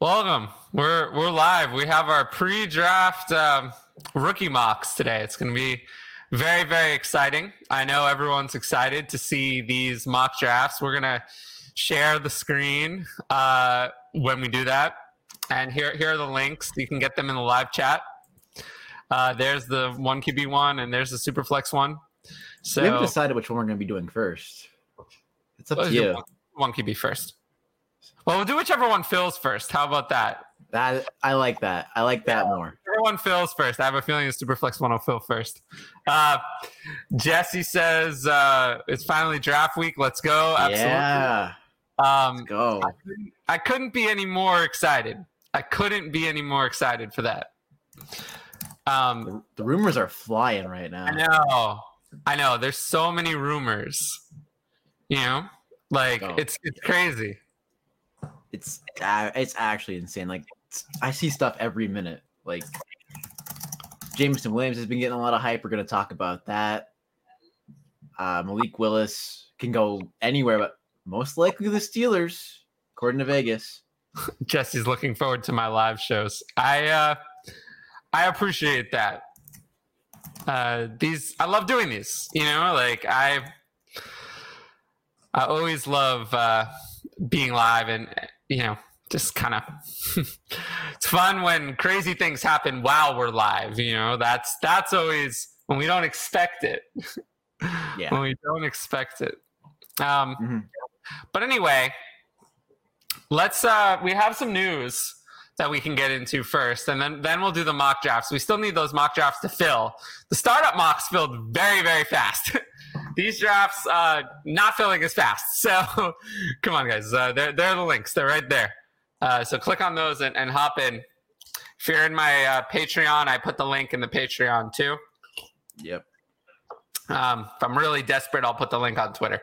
Welcome. We're we're live. We have our pre-draft um, rookie mocks today. It's going to be very very exciting. I know everyone's excited to see these mock drafts. We're going to share the screen uh, when we do that, and here here are the links. You can get them in the live chat. Uh, there's the one QB one, and there's the Superflex one. So we haven't decided which one we're going to be doing first. It's up to you. One, one QB first. Well, we'll do whichever one fills first. How about that? That I like that. I like that more. Everyone fills first. I have a feeling the Superflex one will fill first. Uh, Jesse says uh, it's finally draft week. Let's go. Absolutely. Yeah, Um, Let's go. I couldn't be any more excited. I couldn't be any more excited for that. Um, The, the rumors are flying right now. I know. I know. There's so many rumors. You know, like Oh. it's it's crazy. It's it's actually insane. Like I see stuff every minute. Like Jameson Williams has been getting a lot of hype. We're going to talk about that. Uh, Malik Willis can go anywhere, but most likely the Steelers, according to Vegas. Jesse's looking forward to my live shows. I uh I appreciate that. Uh these I love doing these, you know, like I I always love uh being live and you know, just kind of it's fun when crazy things happen while we're live, you know. That's that's always when we don't expect it. Yeah. when we don't expect it. Um Mhm. but anyway, let's uh we have some news that we can get into first and then then we'll do the mock drafts. We still need those mock drafts to fill. The startup mocks filled very very fast. These drafts uh not filling as fast. So come on guys, uh they're they're the links. They're right there. Uh so click on those and, and hop in. If you're in my uh, Patreon, I put the link in the Patreon too. Yep. Um, if I'm really desperate, I'll put the link on Twitter.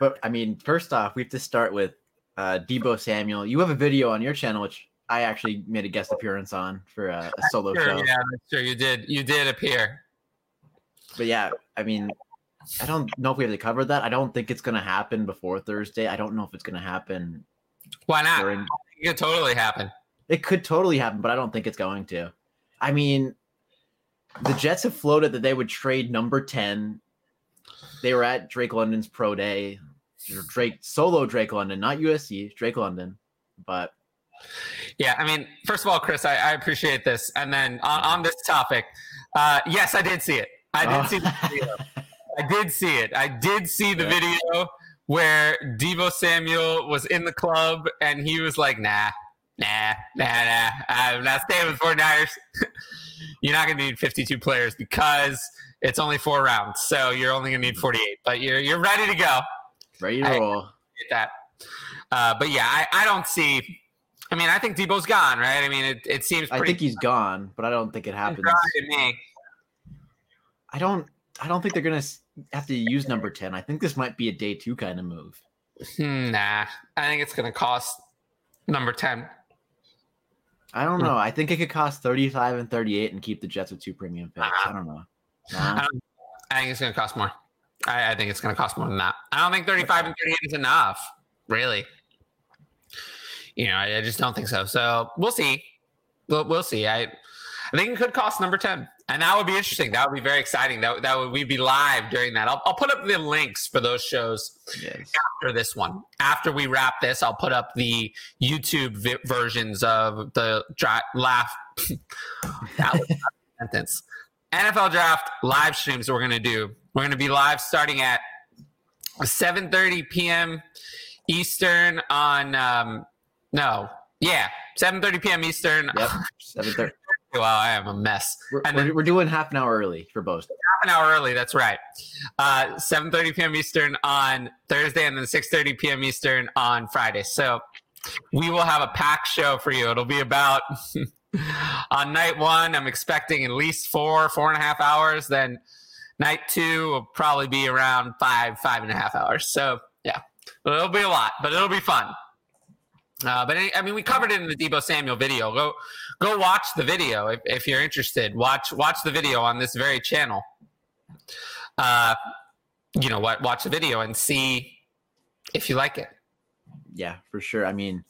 But I mean, first off, we have to start with uh, Deebo Samuel. You have a video on your channel, which I actually made a guest appearance on for a, a solo Sure, show. yeah, sure. You did. You did appear. But yeah, I mean, I don't know if we have to cover that. I don't think it's going to happen before Thursday. I don't know if it's going to happen Why not? during. It could totally happen. It could totally happen, but I don't think it's going to. I mean, the Jets have floated that they would trade number 10. They were at Drake London's pro day. Drake solo Drake London, not USC, Drake London. But Yeah, I mean, first of all, Chris, I, I appreciate this. And then on, on this topic, uh, yes, I did see it. I did Oh. see the video. I did see it. I did see the Yeah. video where Deebo Samuel was in the club and he was like, nah, nah, nah, nah. Uh, I'm not staying with 49ers. you're not going to need 52 players because it's only four rounds. So you're only going to need mm-hmm. 48, but you're, you're ready to go. ready to roll. get that. Uh, but yeah, I, I don't see. I mean, I think Deebo's gone, right? I mean, it, it seems I think he's gone, but I don't think it happens. Gone to me. I don't. I don't think they're gonna have to use number ten. I think this might be a day two kind of move. Hmm, Nah, I think it's going to cost number ten. I don't know. I think it could cost thirty five and thirty eight and keep the Jets with two premium picks. I don't know. I, Nah. don't, I think it's going to cost more. I, I think it's going to cost more than that. I don't think thirty-five and thirty-eight is enough, really. You know, I, I just don't think so. So we'll see. We'll, we'll see. I I think it could cost number ten, and that would be interesting. That would be very exciting. That that would we'd be live during that. I'll, I'll put up the links for those shows Yes. after this one. After we wrap this, I'll put up the YouTube vi- versions of the dra- laugh. that was a sentence. NFL draft live streams. We're gonna do. We're gonna be live starting at 7:30 p.m. Eastern on. Um, no, yeah, 7:30 p.m. Eastern. Yep. Seven thirty. Wow, I am a mess. We're, And we're, then- we're doing half an hour early for both. half an hour early. That's right. Uh, 7:30 p.m. Eastern on Thursday, and then 6:30 p.m. Eastern on Friday. So we will have a packed show for you. It'll be about on night one. I'm expecting at least four, four and a half hours. Then night two will probably be around five, five and a half hours. So yeah, it'll be a lot, but it'll be fun. Uh, but I mean, we covered it in the Deebo Samuel video. Go, go watch the video if, if you're interested. Watch, watch the video on this very channel. Uh, you know what? Watch the video and see if you like it. Yeah, for sure. I mean,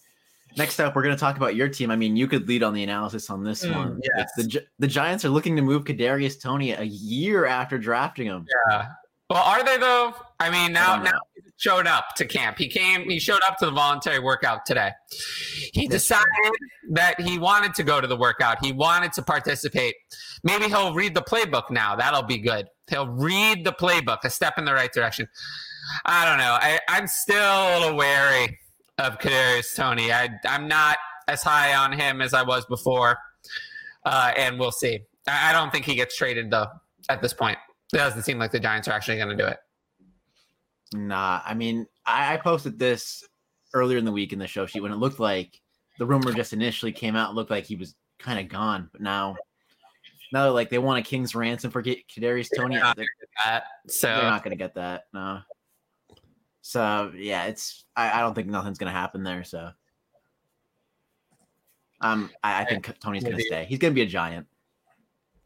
Next up, we're going to talk about your team. I mean, you could lead on the analysis on this Mm, one. yes. The the Giants are looking to move Kadarius Toney a year after drafting him. Yeah. Well, are they though? I mean, now I now he showed up to camp. He came. He showed up to the voluntary workout today. He decided that he wanted to go to the workout. He wanted to participate. Maybe he'll read the playbook now. That'll be good. He'll read the playbook, a step in the right direction. I don't know. I, I'm still a little wary of Kadarius Toney. I, I'm not as high on him as I was before, uh, and we'll see. I, I don't think he gets traded though at this point. It doesn't seem like the Giants are actually going to do it. Nah, I mean, I, I posted this earlier in the week in the show sheet when it looked like the rumor just initially came out, it looked like he was kind of gone. But now, now like they want a king's ransom for Kadarius Toney. Yeah. They're, That so they're not going to get that. No. So yeah, it's I, I don't think nothing's going to happen there. So, um, I, I think Toney's going to stay. He's going to be a giant.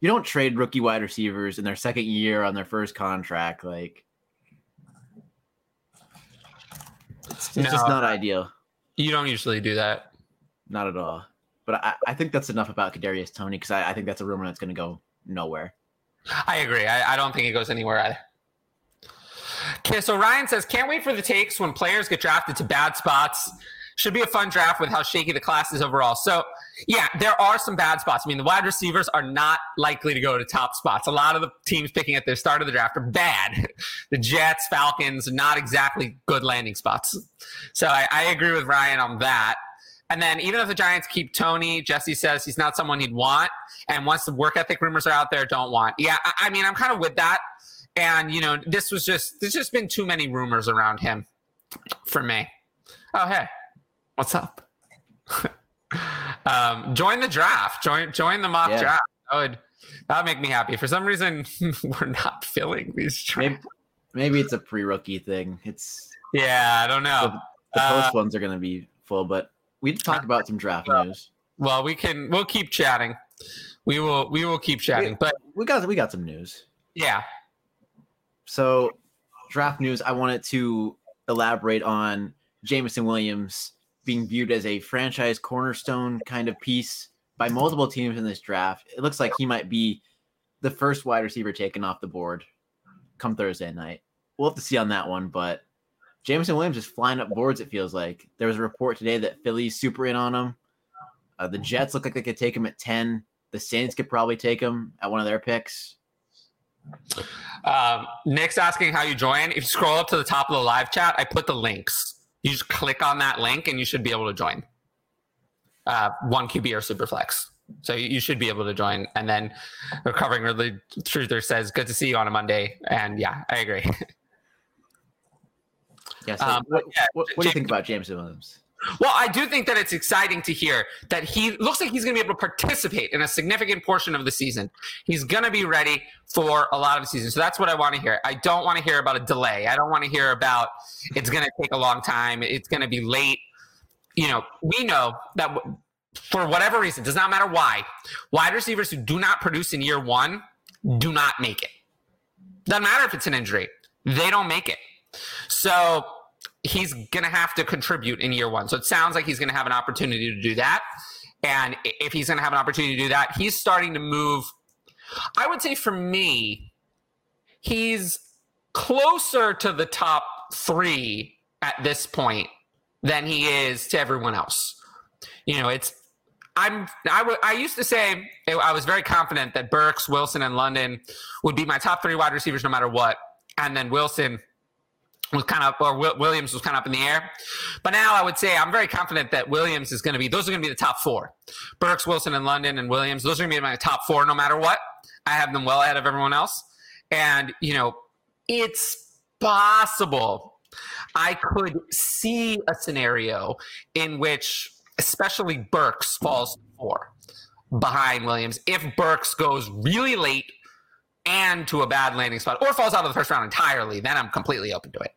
You don't trade rookie wide receivers in their second year on their first contract. Like, it's, it's just not ideal. you don't usually do that. Not at all. But I, I think that's enough about Kadarius Toney because I, I think that's a rumor that's going to go nowhere. I agree. I, I don't think it goes anywhere either. Okay, so Ryan says, can't wait for the takes when players get drafted to bad spots. Should be a fun draft with how shaky the class is overall. So, yeah, there are some bad spots. I mean, the wide receivers are not likely to go to top spots. A lot of the teams picking at the start of the draft are bad. The Jets, Falcons, not exactly good landing spots. So I, I agree with Ryan on that. And then even if the Giants keep Toney, Jesse says he's not someone he'd want. And once the work ethic rumors are out there, don't want. Yeah, I, I mean, I'm kind of with that. And you know, this was just there's just been too many rumors around him for me. Oh hey, what's up? um, join the draft. Join join the mock Yeah. draft. That would that would make me happy. For some reason, we're not filling these Maybe, drafts. maybe it's a pre rookie thing. It's Yeah, I don't know. the Uh, post ones are going to be full, but we did talk about some draft well, news. Well, we can we'll keep chatting. We will we will keep chatting. But We got we got some news. yeah, So, draft news. I wanted to elaborate on Jameson Williams being viewed as a franchise cornerstone kind of piece by multiple teams in this draft. It looks like he might be the first wide receiver taken off the board come Thursday night. We'll have to see on that one, but Jameson Williams is flying up boards. It feels like there was a report today that Philly's super in on him. Uh, the Jets look like they could take him at ten. The Saints could probably take him at one of their picks. Um, Nick's asking how you join. If you scroll up to the top of the live chat, I put the links. You just click on that link and you should be able to join. Uh, one QB or Superflex. So you should be able to join. And then recovering really truther says, "Good to see you on a Monday." And yeah, I agree. Yeah. So Um, what, yeah, what, what do you think about Jameson Williams? Well, I do think that it's exciting to hear that he looks like he's going to be able to participate in a significant portion of the season. He's going to be ready for a lot of the season. So that's what I want to hear. I don't want to hear about a delay. I don't want to hear about it's going to take a long time. It's going to be late. You know, we know that for whatever reason, does not matter why, wide receivers who do not produce in year one do not make it. Doesn't matter if it's an injury, they don't make it. So he's going to have to contribute in year one. So it sounds like he's going to have an opportunity to do that. And if he's going to have an opportunity to do that, he's starting to move. I would say for me, he's closer to the top three at this point than he is to everyone else. You know, it's. I'm. I, w- I used to say eh, I was very confident that Burks, Wilson, and London would be my top three wide receivers no matter what, and then Wilson was kind of, or Will, Williams was kind of up in the air. But now I would say I'm very confident that Williams is going to be, those are going to be the top four. Burks, Wilson, and London and Williams, those are going to be my top four no matter what. I have them well ahead of everyone else. And, you know, it's possible I could see a scenario in which, especially Burks falls four behind Williams. If Burks goes really late and to a bad landing spot or falls out of the first round entirely, then I'm completely open to it.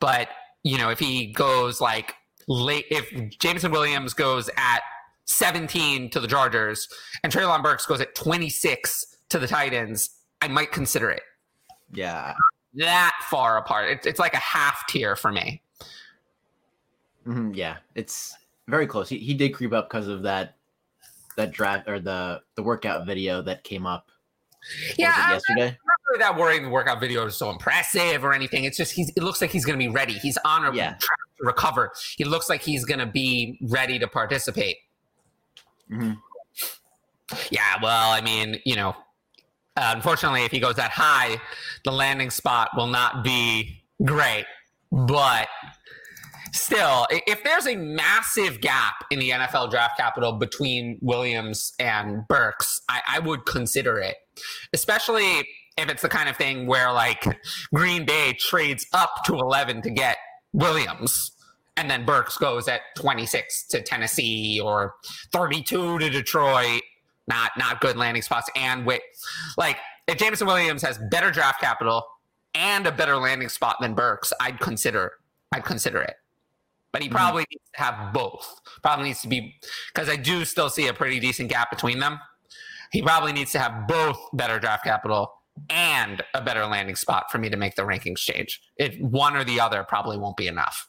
But, you know, if he goes like late, if Jameson Williams goes at 17 to the Chargers and Treylon Burks goes at 26 to the Titans, I might consider it. Yeah. That far apart. It's, it's like a half tier for me. Mhm, yeah. It's very close. He, he did creep up because of that that draft or the the workout video that came up. Yeah, yesterday. I'm not really that worried. The workout video is so impressive or anything. It's just he's. It looks like he's going to be ready. He's on a Yeah. track to recover. He looks like he's going to be ready to participate. Mhm. Yeah, well, I mean, you know, uh, unfortunately, if he goes that high, the landing spot will not be great. But still, if there's a massive gap in the NFL draft capital between Williams and Burks, I, I would consider it, especially if it's the kind of thing where like Green Bay trades up to 11 to get Williams. And then Burks goes at 26 to Tennessee or 32 to Detroit. Not not good landing spots. And wait, like if Jameson Williams has better draft capital and a better landing spot than Burks, I'd consider I'd consider it. But he Mhm. probably needs to have both. Probably needs to be because I do still see a pretty decent gap between them. He probably needs to have both better draft capital and a better landing spot for me to make the rankings change. If one or the other probably won't be enough.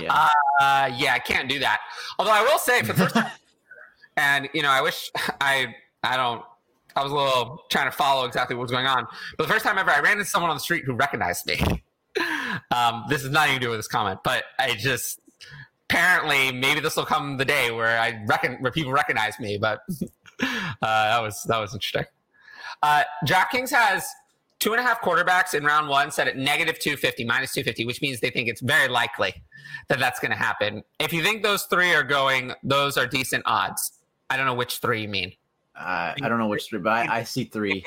Yeah. Uh, yeah, I can't do that. Although I will say for the first time, and you know, I wish I I don't. I was a little trying to follow exactly what was going on. But the first time ever, I ran into someone on the street who recognized me. Um, this is nothing to do with this comment, but I just apparently maybe this will come the day where I reckon where people recognize me. But uh, that was that was interesting. Uh, DraftKings has two and a half quarterbacks in round one set at negative 250, minus 250, which means they think it's very likely that that's going to happen. If you think those three are going, those are decent odds. I don't know which three you mean. Uh, I don't know which three, but I, I see three.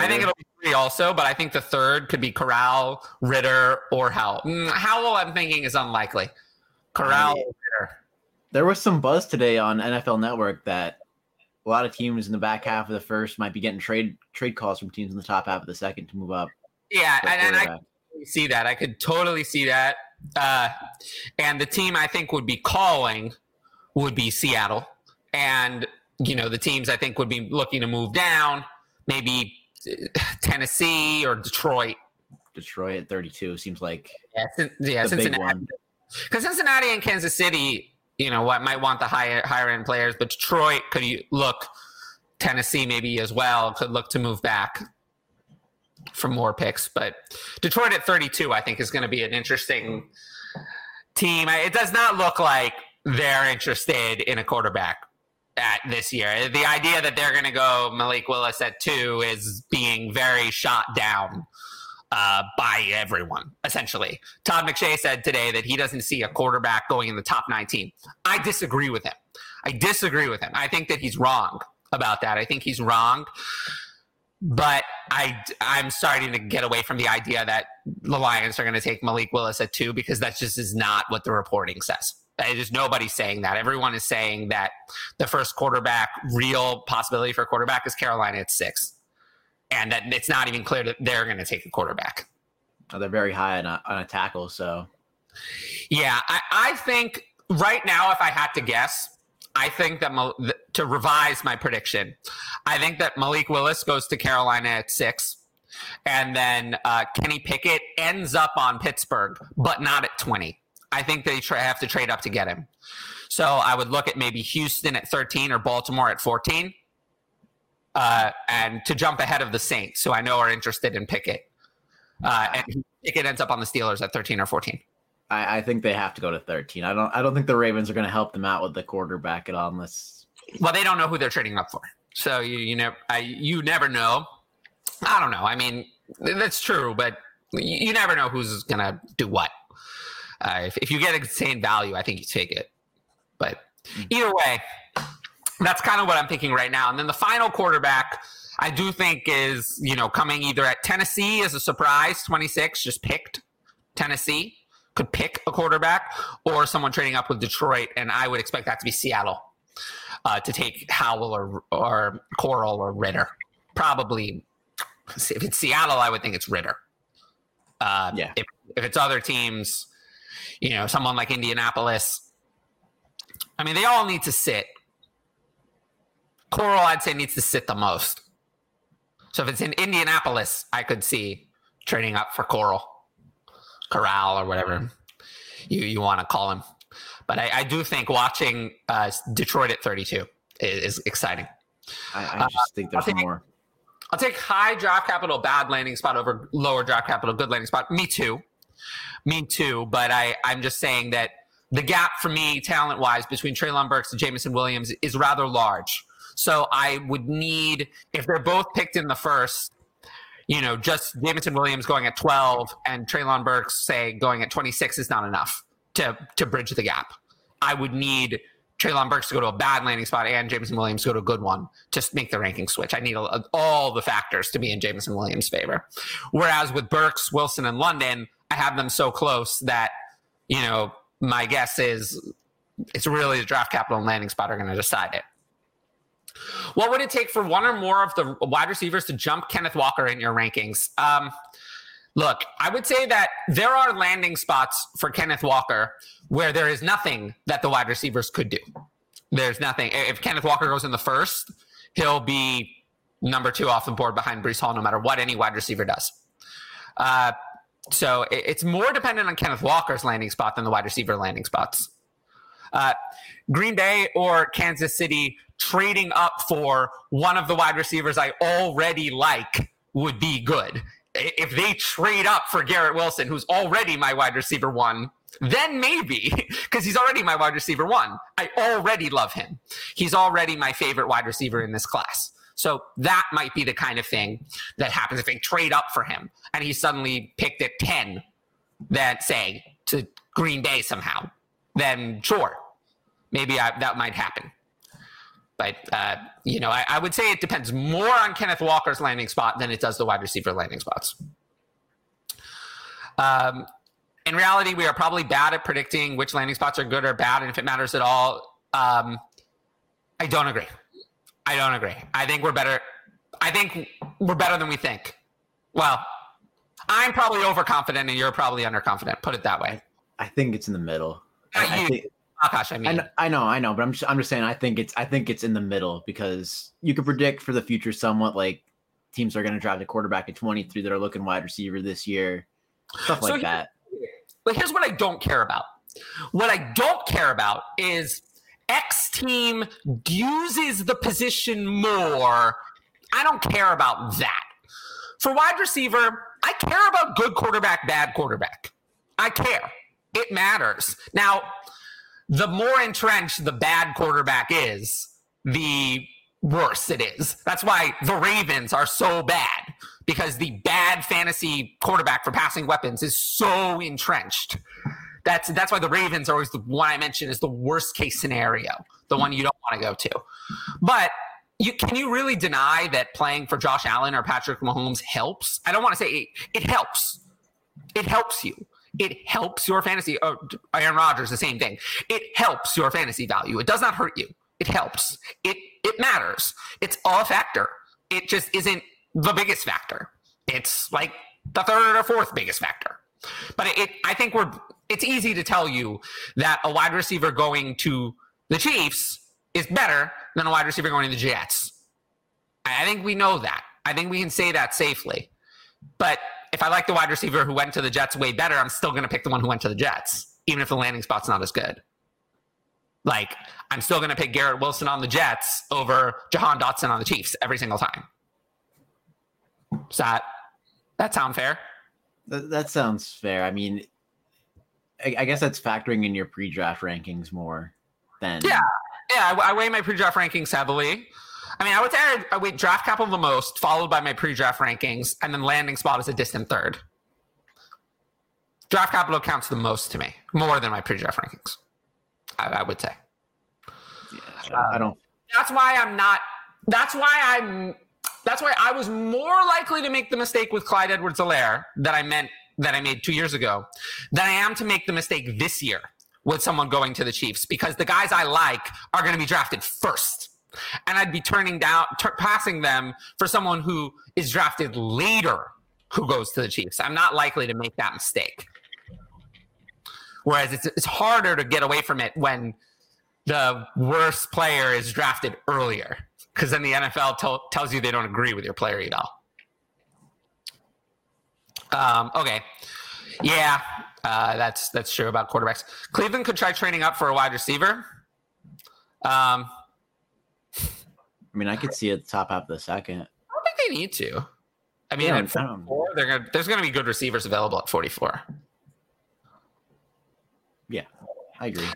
I think it'll be three also, but I think the third could be Corral, Ridder, or Howell. Mm, Howell, I'm thinking, is unlikely. Corral, I- Ridder. There was some buzz today on NFL Network that a lot of teams in the back half of the first might be getting trade trade calls from teams in the top half of the second to move up. Yeah, and, and I could see that. I could totally see that. Uh, and the team I think would be calling would be Seattle. And, you know, the teams I think would be looking to move down, maybe Tennessee or Detroit. Detroit at 32 seems like Yeah, yeah Cincinnati. Because Cincinnati and Kansas City, you know, what might want the higher higher end players, but Detroit could look, Tennessee maybe as well could look to move back for more picks. But Detroit at 32, I think, is going to be an interesting team. It does not look like they're interested in a quarterback at this year. The idea that they're going to go Malik Willis at two is being very shot down uh, by everyone, essentially. Todd McShay said today that he doesn't see a quarterback going in the top 19. I disagree with him. I disagree with him. I think that he's wrong about that. I think he's wrong. But I, I'm starting to get away from the idea that the Lions are going to take Malik Willis at two because that just is not what the reporting says. It is nobody's saying that. Everyone is saying that the first quarterback, real possibility for a quarterback, is Carolina at six, and that it's not even clear that they're going to take a quarterback. uh, they're very high on a, on a tackle. So Yeah, I, I think right now, if I had to guess, I think that Mal- to revise my prediction, I think that Malik Willis goes to Carolina at six, and then uh, Kenny Pickett ends up on Pittsburgh, but not at twenty. I think they tra- have to trade up to get him. So I would look at maybe Houston at thirteen or Baltimore at fourteen, uh, and to jump ahead of the Saints, who I know are interested in Pickett. Uh, and Pickett ends up on the Steelers at thirteen or fourteen. I, I think they have to go to 13. I don't I don't think the Ravens are going to help them out with the quarterback at all unless Well, they don't know who they're trading up for, so you you never I, you never know. I don't know. I mean, that's true, but you, never know who's gonna do what. Uh, if, if you get insane value, I think you take it. But either way, that's kind of what I'm thinking right now. And then the final quarterback, I do think is you know coming either at Tennessee as a surprise, 26, just picked Tennessee could pick a quarterback, or someone trading up with Detroit, and I would expect that to be Seattle uh, to take Howell or or Coral or Ridder. Probably, if it's Seattle, I would think it's Ridder. Uh, Yeah. If, if it's other teams, you know, someone like Indianapolis. I mean, they all need to sit. Coral, I'd say, needs to sit the most. So if it's in Indianapolis, I could see trading up for Coral, Corral, or whatever. you you want to call him. But I, I do think watching uh, Detroit at 32 is, is exciting. I, I just uh, think there's more. I'll take high draft capital, bad landing spot over lower draft capital, good landing spot. Me too. Me too. But I, I'm just saying that the gap for me, talent wise, between Treylon Burks and Jameson Williams is rather large. So I would need, if they're both picked in the first, you know, just Jameson Williams going at 12 and Treylon Burks, say, going at 26 is not enough to, to bridge the gap. I would need Treylon Burks to go to a bad landing spot and Jameson Williams go to a good one to make the ranking switch. I need a, all the factors to be in Jameson Williams' favor. Whereas with Burks, Wilson, and London, I have them so close that, you know, my guess is it's really the draft capital and landing spot are going to decide it. What would it take for one or more of the wide receivers to jump Kenneth Walker in your rankings? Um, look, I would say that there are landing spots for Kenneth Walker where there is nothing that the wide receivers could do. There's nothing. If Kenneth Walker goes in the first, he'll be number two off the board behind Breece Hall, no matter what any wide receiver does. Uh, so it's more dependent on Kenneth Walker's landing spot than the wide receiver landing spots. Uh, Green Bay or Kansas City trading up for one of the wide receivers I already like would be good. If they trade up for Garrett Wilson, who's already my wide receiver one, then maybe because he's already my wide receiver one. I already love him. He's already my favorite wide receiver in this class. So that might be the kind of thing that happens if they trade up for him and he's suddenly picked at 10, that say to Green Bay somehow. Then sure, maybe I, that might happen. But, uh, you know, I, I would say it depends more on Kenneth Walker's landing spot than it does the wide receiver landing spots. Um, in reality, we are probably bad at predicting which landing spots are good or bad, and if it matters at all. Um, I don't agree. I don't agree. I think we're better. I think we're better than we think. Well, I'm probably overconfident and you're probably underconfident. Put it that way. I think it's in the middle. I, I think, oh Akash, I mean, I know, I know, I know, but I'm just, I'm just saying. I think it's I think it's in the middle because you can predict for the future somewhat. Like teams are going to draft a quarterback at 23 that are looking wide receiver this year, stuff like so that. But here's what I don't care about. What I don't care about is X team uses the position more. I don't care about that. For wide receiver, I care about good quarterback, bad quarterback. I care. It matters. Now, the more entrenched the bad quarterback is, the worse it is. That's why the Ravens are so bad because the bad fantasy quarterback for passing weapons is so entrenched. That's that's why the Ravens are always the one I mentioned is the worst case scenario, the one you don't want to go to. But you, can you really deny that playing for Josh Allen or Patrick Mahomes helps? I don't want to say it, it helps. It helps you. It helps your fantasy. Oh, Aaron Rodgers, the same thing. It helps your fantasy value. It does not hurt you. It helps. It it matters. It's a factor. It just isn't the biggest factor. It's like the third or fourth biggest factor. But it, it I think we're it's easy to tell you that a wide receiver going to the Chiefs is better than a wide receiver going to the Jets. I think we know that. I think we can say that safely. But if I like the wide receiver who went to the Jets way better, I'm still going to pick the one who went to the Jets, even if the landing spot's not as good. Like, I'm still going to pick Garrett Wilson on the Jets over Jahan Dotson on the Chiefs every single time. Does that, that sound fair? That, that sounds fair. I mean, I, I guess that's factoring in your pre-draft rankings more than yeah, yeah. I, I weigh my pre-draft rankings heavily. I mean, I would say I, weight draft capital the most, followed by my pre-draft rankings, and then landing spot is a distant third. Draft capital counts the most to me, more than my pre-draft rankings. I, I would say. Yeah, I don't. That's why I'm not. That's why I'm. That's why I was more likely to make the mistake with Clyde Edwards-Helaire that I meant that I made two years ago than I am to make the mistake this year with someone going to the Chiefs because the guys I like are going to be drafted first. And I'd be turning down, t- passing them for someone who is drafted later who goes to the Chiefs. I'm not likely to make that mistake. Whereas it's, it's harder to get away from it when the worst player is drafted earlier because then the NFL t- tells you they don't agree with your player eval. Um, okay. Yeah, Uh, that's that's true about quarterbacks. Cleveland could try training up for a wide receiver. Um, I mean, I could see it top half of the second. I don't think they need to. I mean, Yeah, at 44, they're gonna, there's going to be good receivers available at 44. Yeah, I agree.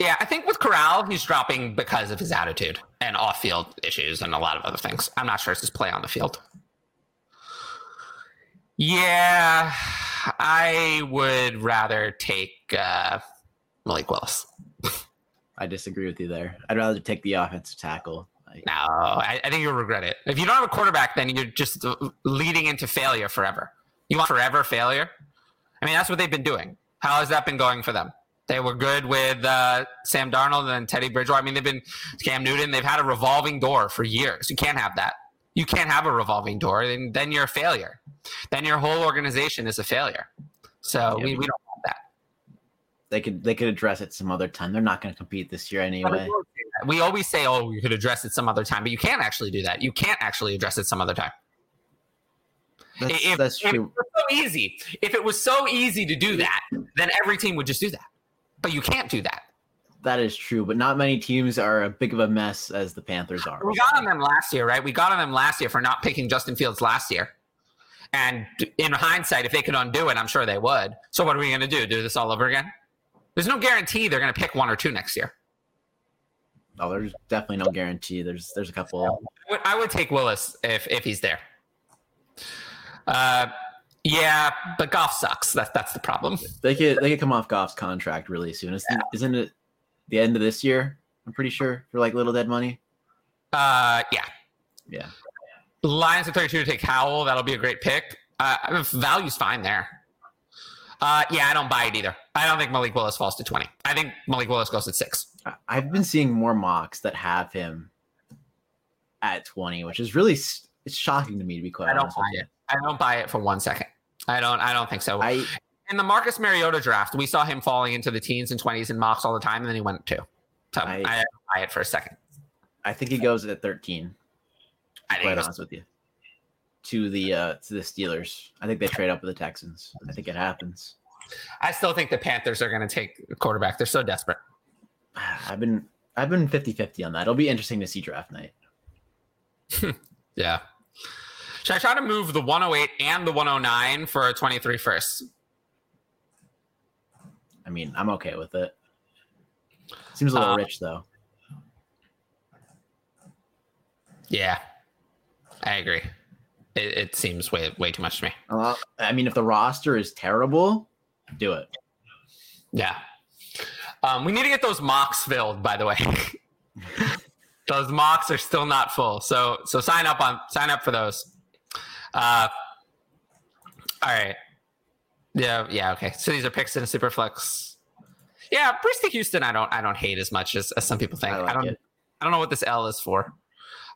Yeah, I think with Corral, he's dropping because of his attitude and off-field issues and a lot of other things. I'm not sure it's his play on the field. Yeah, I would rather take uh, Malik Willis. I disagree with you there. I'd rather take the offensive tackle. Like, No, I, I think you'll regret it. If you don't have a quarterback, then you're just uh, leading into failure forever. You want forever failure? I mean, that's what they've been doing. How has that been going for them? They were good with uh, Sam Darnold and Teddy Bridgewater. I mean, they've been Cam Newton. They've had a revolving door for years. You can't have that. You can't have a revolving door. Then, then you're a failure. Then your whole organization is a failure. So Yeah, we, we don't want that. they could they could address it some other time. They're not going to compete this year anyway. We always say, "Oh, we could address it some other time," but you can't actually do that. You can't actually address it some other time. That's, If- that's if true. so easy, if it was so easy to do that, then every team would just do that. But you can't do that. That is true, but not many teams are as big of a mess as the Panthers are. We got on them last year, right? We got on them last year for not picking Justin Fields last year. And in hindsight, if they could undo it, I'm sure they would. So what are we going to do? Do this all over again? There's no guarantee they're going to pick one or two next year. Oh, there's definitely no guarantee. There's there's a couple. I would- I would take Willis if if he's there. Uh, yeah, but Goff sucks. That's that's the problem. They could they could come off Goff's contract really soon. Isn't, isn't it the end of this year? I'm pretty sure for like little dead money. Uh, yeah, Yeah, Lions at 32 to take Howell. That'll be a great pick. Uh, value's fine there. Uh, yeah, I don't buy it either. I don't think Malik Willis falls to 20. I think Malik Willis goes at six. I've been seeing more mocks that have him at 20, which is really it's shocking to me to be quite I don't honest. buy it. I don't buy it for one second. I don't. I don't think so. I in the Marcus Mariota draft, we saw him falling into the teens and 20s and mocks all the time, and then he went two. So I, I- I don't buy it for a second. I think he goes at 13. I think Quite honest with you. To the uh to the Steelers. I think they trade up with the Texans. I think it happens. I still think the Panthers are going to take quarterback. They're so desperate. I've been I've been 50-50 on that. It'll be interesting to see draft night. Yeah. Should I try to move the 108 and the 109 for a 23 first? I mean, I'm okay with it. Seems a little Uh, rich though. Yeah, I agree. It, it seems way way too much to me. Uh, I mean, if the roster is terrible, do it. Yeah. Um, we need to get those mocks filled, by the way. those mocks are still not full, so so sign up on sign up for those. Uh, all right. Yeah, yeah, okay. So these are picks in a super. Yeah, to Houston, I don't I don't hate as much as, as some people think. I I, don't it. I don't know what this L is for.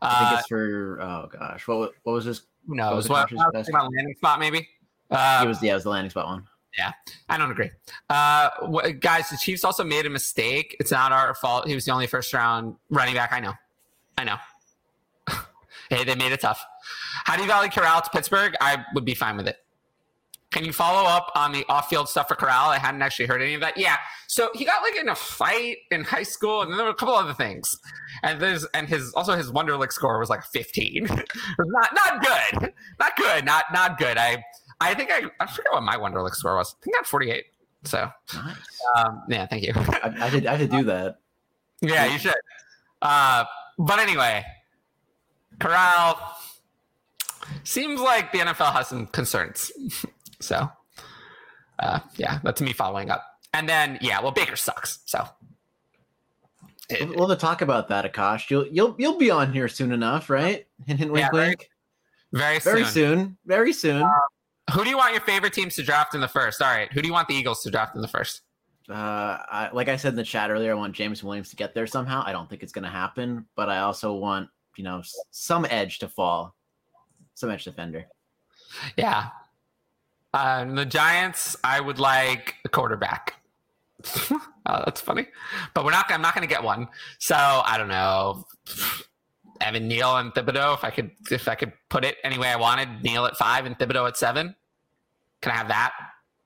I think Uh, it's for oh gosh, what what was this? who knows? was What, Cowboys' what, about landing spot maybe? Uh, it was yeah, it was the landing spot one. Yeah, I don't agree. Uh, guys, the Chiefs also made a mistake. It's not our fault. He was the only first round running back. I know. I know. hey, they made it tough. How do you value Corral to Pittsburgh? I would be fine with it. Can you follow up on the off field stuff for Corral? I hadn't actually heard any of that. Yeah. So he got like in a fight in high school, and then there were a couple other things. And there's and his also his Wonderlic score was like 15. It was not not good. Not good. Not not good. I I think I I forget what my Wonderlic score was. I think I had 48. So Nice. um, yeah, thank you. I, I did I did do that. yeah, you should. Uh, but anyway, Corral seems like the NFL has some concerns. so uh, yeah, that's me following up. And then yeah, well, Baker sucks. So it- We'll, talk about that, Akash. You'll you'll you'll be on here soon enough, right? Hint, hint, wink, Yeah, very wink. very Very soon. soon. Very soon. Who do you want your favorite teams to draft in the first? All right, who do you want the Eagles to draft in the first? Uh, I, like I said in the chat earlier, I want James Williams to get there somehow. I don't think it's going to happen, but I also want you know s- some edge to fall, some edge defender. Yeah. Um, the Giants, I would like a quarterback. oh, that's funny, but we're not. I'm not going to get one. So I don't know. Evan Neal and Thibodeaux. If I could, if I could put it any way I wanted, Neal at five and Thibodeaux at seven. Can I have that?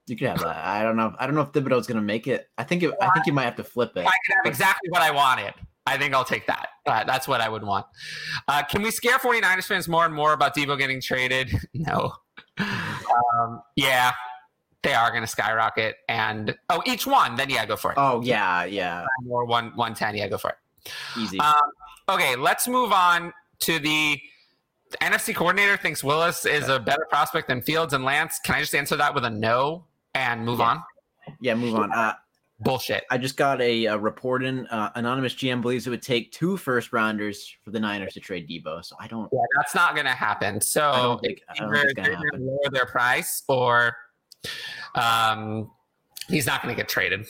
You could have that. I don't know. I don't know if Thibodeaux's going to make it. I think. It, I think you might have to flip it. I could have exactly what I wanted. I think I'll take that. Uh, that's what I would want. Uh, can we scare 49ers fans more and more about Deebo getting traded? no. Um, yeah, they are going to skyrocket. And oh, each one, then yeah, go for it. Oh yeah, yeah. Or one one ten, yeah, go for it. Easy. Um, okay, let's move on to the, the NFC coordinator thinks Willis is a better prospect than Fields and Lance. Can I just answer that with a no and move Yeah. on? yeah, move on. Uh, Bullshit. I just got a, a report in. Uh, anonymous GM believes it would take two first rounders for the Niners to trade Deebo. So I don't. Yeah, that's not going to happen. So think. I don't think either they're going to lower their price or um, he's not going to get traded.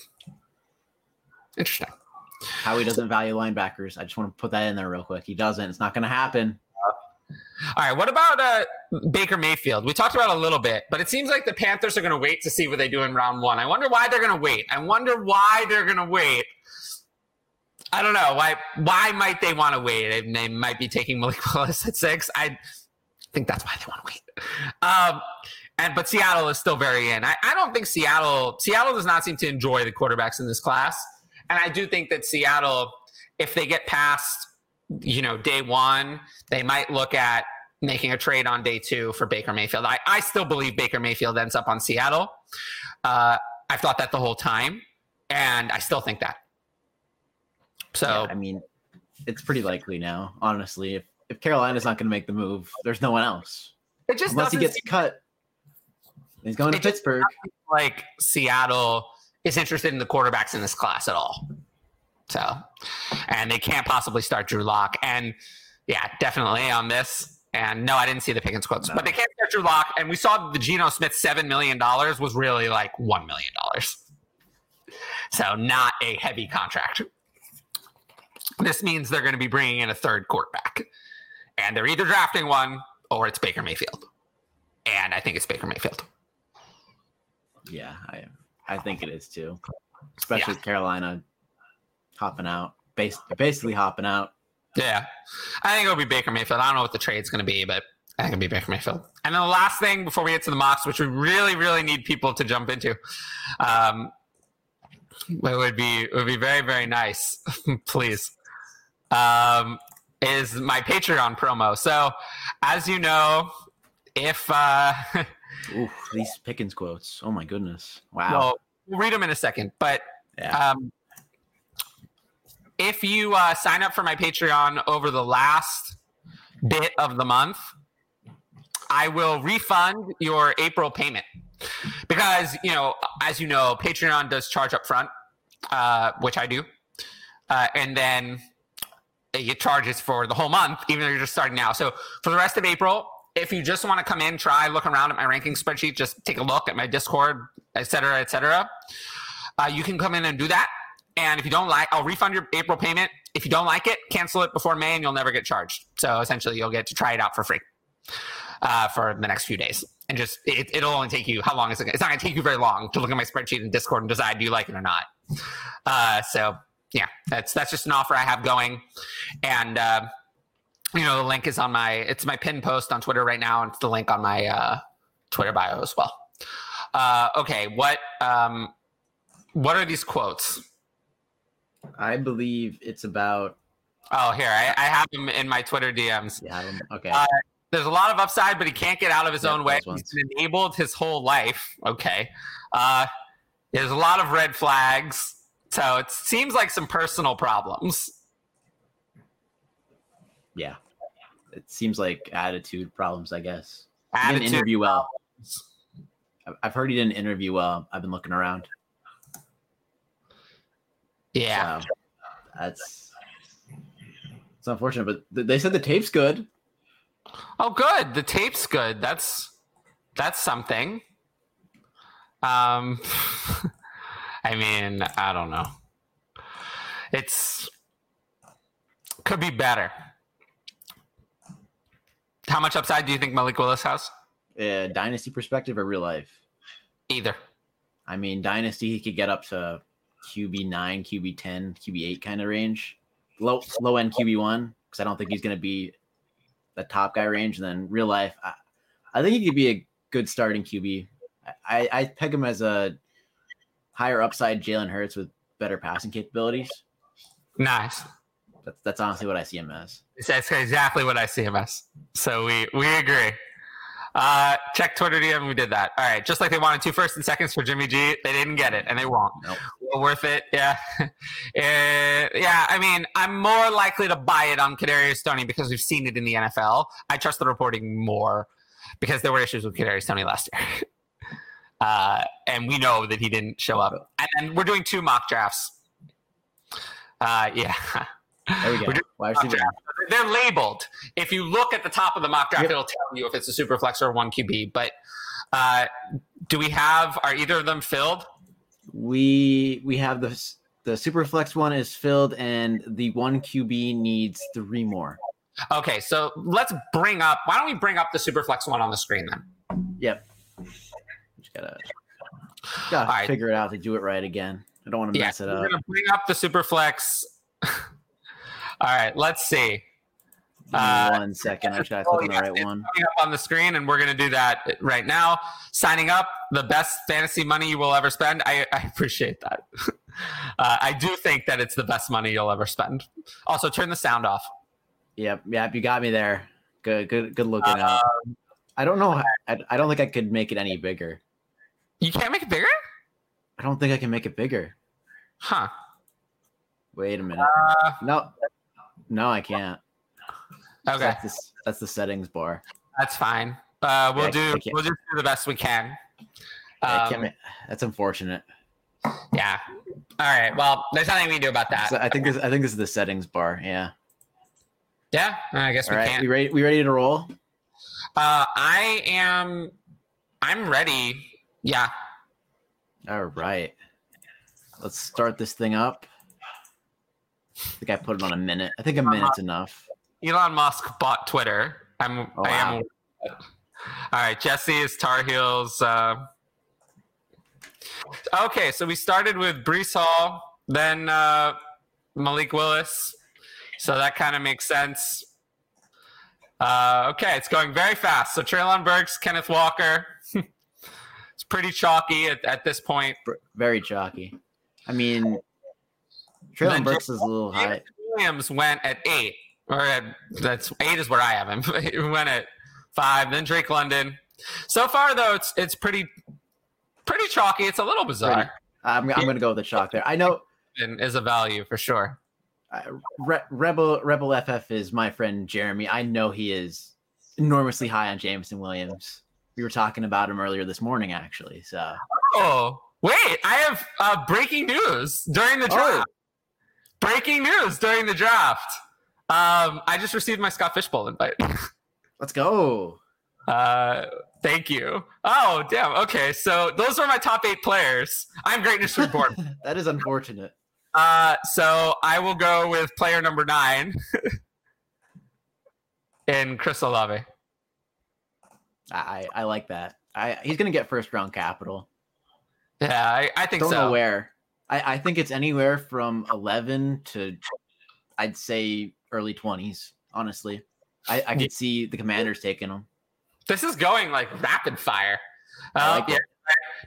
Interesting. Howie doesn't value linebackers. I just want to put that in there real quick. He doesn't. It's not going to happen. All right. What about uh, Baker Mayfield? We talked about a little bit, but it seems like the Panthers are going to wait to see what they do in round one. I wonder why they're going to wait. I wonder why they're going to wait. I don't know why. Why might they want to wait? They, they might be taking Malik Willis at six. I think that's why they want to wait. Um, and but Seattle is still very in. I, I don't think Seattle Seattle does not seem to enjoy the quarterbacks in this class, and I do think that Seattle, if they get past, you know, day one, they might look at making a trade on day two for Baker Mayfield. I, I still believe Baker Mayfield ends up on Seattle. Uh, I've thought that the whole time, and I still think that. So Yeah, I mean, it's pretty likely now. Honestly, if if Carolina's not going to make the move, there's no one else it just unless he gets cut. He's going to Pittsburgh. like Seattle is interested in the quarterbacks in this class at all. So, and they can't possibly start Drew Lock. And yeah, definitely on this. And no, I didn't see the Pickens quotes, but they can't start Drew Lock. And we saw the Geno Smith $7 million was really like $1 million. So, not a heavy contract. This means they're going to be bringing in a third quarterback. And they're either drafting one or it's Baker Mayfield. And I think it's Baker Mayfield. Yeah, I I think it is too. Especially with Carolina hopping out, bas- basically hopping out. Yeah. I think it'll be Baker Mayfield. I don't know what the trade's going to be, but I think it'll be Baker Mayfield. And then the last thing before we get to the mocks, which we really, really need people to jump into, um, it would be it would be very, very nice, please, um, is my Patreon promo. So, as you know, if uh, Ooh, these Pickens quotes. Oh my goodness! Wow. well, we'll read them in a second, but yeah. Um, if you uh, sign up for my Patreon over the last bit of the month, I will refund your April payment because you know, as you know, Patreon does charge up front, uh, which I do, uh, and then it charges for the whole month, even though you're just starting now. So for the rest of April, if you just want to come in, try look around at my ranking spreadsheet, just take a look at my Discord, et cetera, et cetera. Uh, you can come in and do that. And if you don't like, I'll refund your April payment. If you don't like it, cancel it before May, and you'll never get charged. So essentially, you'll get to try it out for free uh, for the next few days. And just it, it'll only take you how long is it? It's not going to take you very long to look at my spreadsheet in Discord and decide do you like it or not. Uh, so yeah, that's that's just an offer I have going, and uh, you know the link is on my it's my pin post on Twitter right now, and it's the link on my uh, Twitter bio as well. Uh, okay, what um, what are these quotes? I believe it's about. Oh, here I, I have him in my Twitter DMs. Yeah. Okay. Uh, There's a lot of upside, but he can't get out of his Yeah, own way. He's been enabled his whole life. Okay. Uh, there's a lot of red flags. So it seems like some personal problems. yeah. It seems like attitude problems. I guess. He didn't interview well. I've heard he didn't interview well. I've been looking around. Yeah. So that's it's unfortunate, but they said the tape's good. Oh, good. The tape's good. That's that's something. Um, I mean, I don't know. It's could be better. How much upside do you think Malik Willis has? Uh, dynasty perspective or real life? Either. I mean, dynasty he could get up to QB nine, QB ten, QB eight kind of range. Low low end QB one because I don't think he's going to be the top guy range. And then real life, I, I think he could be a good starting QB I, I peg him as a higher upside Jalen Hurts with better passing capabilities. Nice. That's that's honestly what I see him as. That's exactly what I see him as. So we we agree. Uh, check Twitter DM. We did that. All right. Just like they wanted two first and seconds for Jimmy G, they didn't get it, and they won't. Nope. Well worth it. Yeah. uh, yeah. I mean, I'm more likely to buy it on Kadarius Toney because we've seen it in the NFL. I trust the reporting more because there were issues with Kadarius Toney last year. Uh, and we know that he didn't show up. And then we're doing two mock drafts. Uh, yeah. There we go. doing Wide mock receiver. draft. They're labeled. If you look at the top of the mock draft, Yep. it'll tell you if it's a super flex or one QB. But uh, do we have? Are either of them filled? We we have the the super flex one is filled, and the one QB needs three more. Okay, so let's bring up. Why don't we bring up the super flex one on the screen then? Yep. Just gotta gotta All right. figure it out to do it right again. I don't want to Yeah, mess it we're up. gonna bring up the super flex. All right, let's see. Uh, one second. I gotta oh, click on the right one. coming up on the screen, and we're going to do that right now. Signing up, the best fantasy money you will ever spend. I, I appreciate that. uh, I do think that it's the best money you'll ever spend. Also, turn the sound off. Yep, yep, you got me there. Good, good, good looking Uh, out. I don't know. I, I don't think I could make it any bigger. You can't make it bigger? I don't think I can make it bigger. Huh. Wait a minute. Uh, No, no, I can't. okay, That's the, that's the settings bar. that's fine. Uh, we'll Yeah, do. We'll just do the best we can. Um, that's unfortunate. yeah. All right. Well, there's nothing we can do about that. So I think this. I think this is the settings bar. Yeah. Yeah. I guess All we right. can't. We ready? We ready to roll? Uh, I am. I'm ready. Yeah. All right. Let's start this thing up. I think I put it on a minute. I think a minute's enough. Elon Musk bought Twitter. I'm. Oh, I am. wow. All right, Jesse is Tar Heels. Uh, okay, so we started with Breece Hall, then uh, Malik Willis. So that kind of makes sense. Uh, okay, it's going very fast. So Treylon Burks, Kenneth Walker. it's pretty chalky at, at this point. Very chalky. I mean, Treylon Burks is a little high. Williams went at eight, or at, that's eight is where I have him. he went at five. Then Drake London. So far, though, it's it's pretty pretty chalky. It's a little bizarre. I'm, I'm going to go with the chalk there. I know And is a value for sure. uh, Re- Rebel Rebel FF is my friend Jeremy. I know he is enormously high on Jameson Williams. We were talking about him earlier this morning, actually. So Oh wait, I have uh, breaking news during the Oh. Breaking news during the draft. Um, I just received my Scott Fishbowl invite. let's go. Uh, thank you. Oh, damn. Okay, so those are my top eight players. I'm greatness report. that is unfortunate. Uh, so I will go with player number nine in Chris Olave. I I, like that. I he's going to get first round capital. Yeah, I, I think Don't so. know where. I, I think it's anywhere from 11 to I'd say early 20s. Honestly, I, I could see the Commanders taking them. This is going like rapid fire. Uh, like yeah,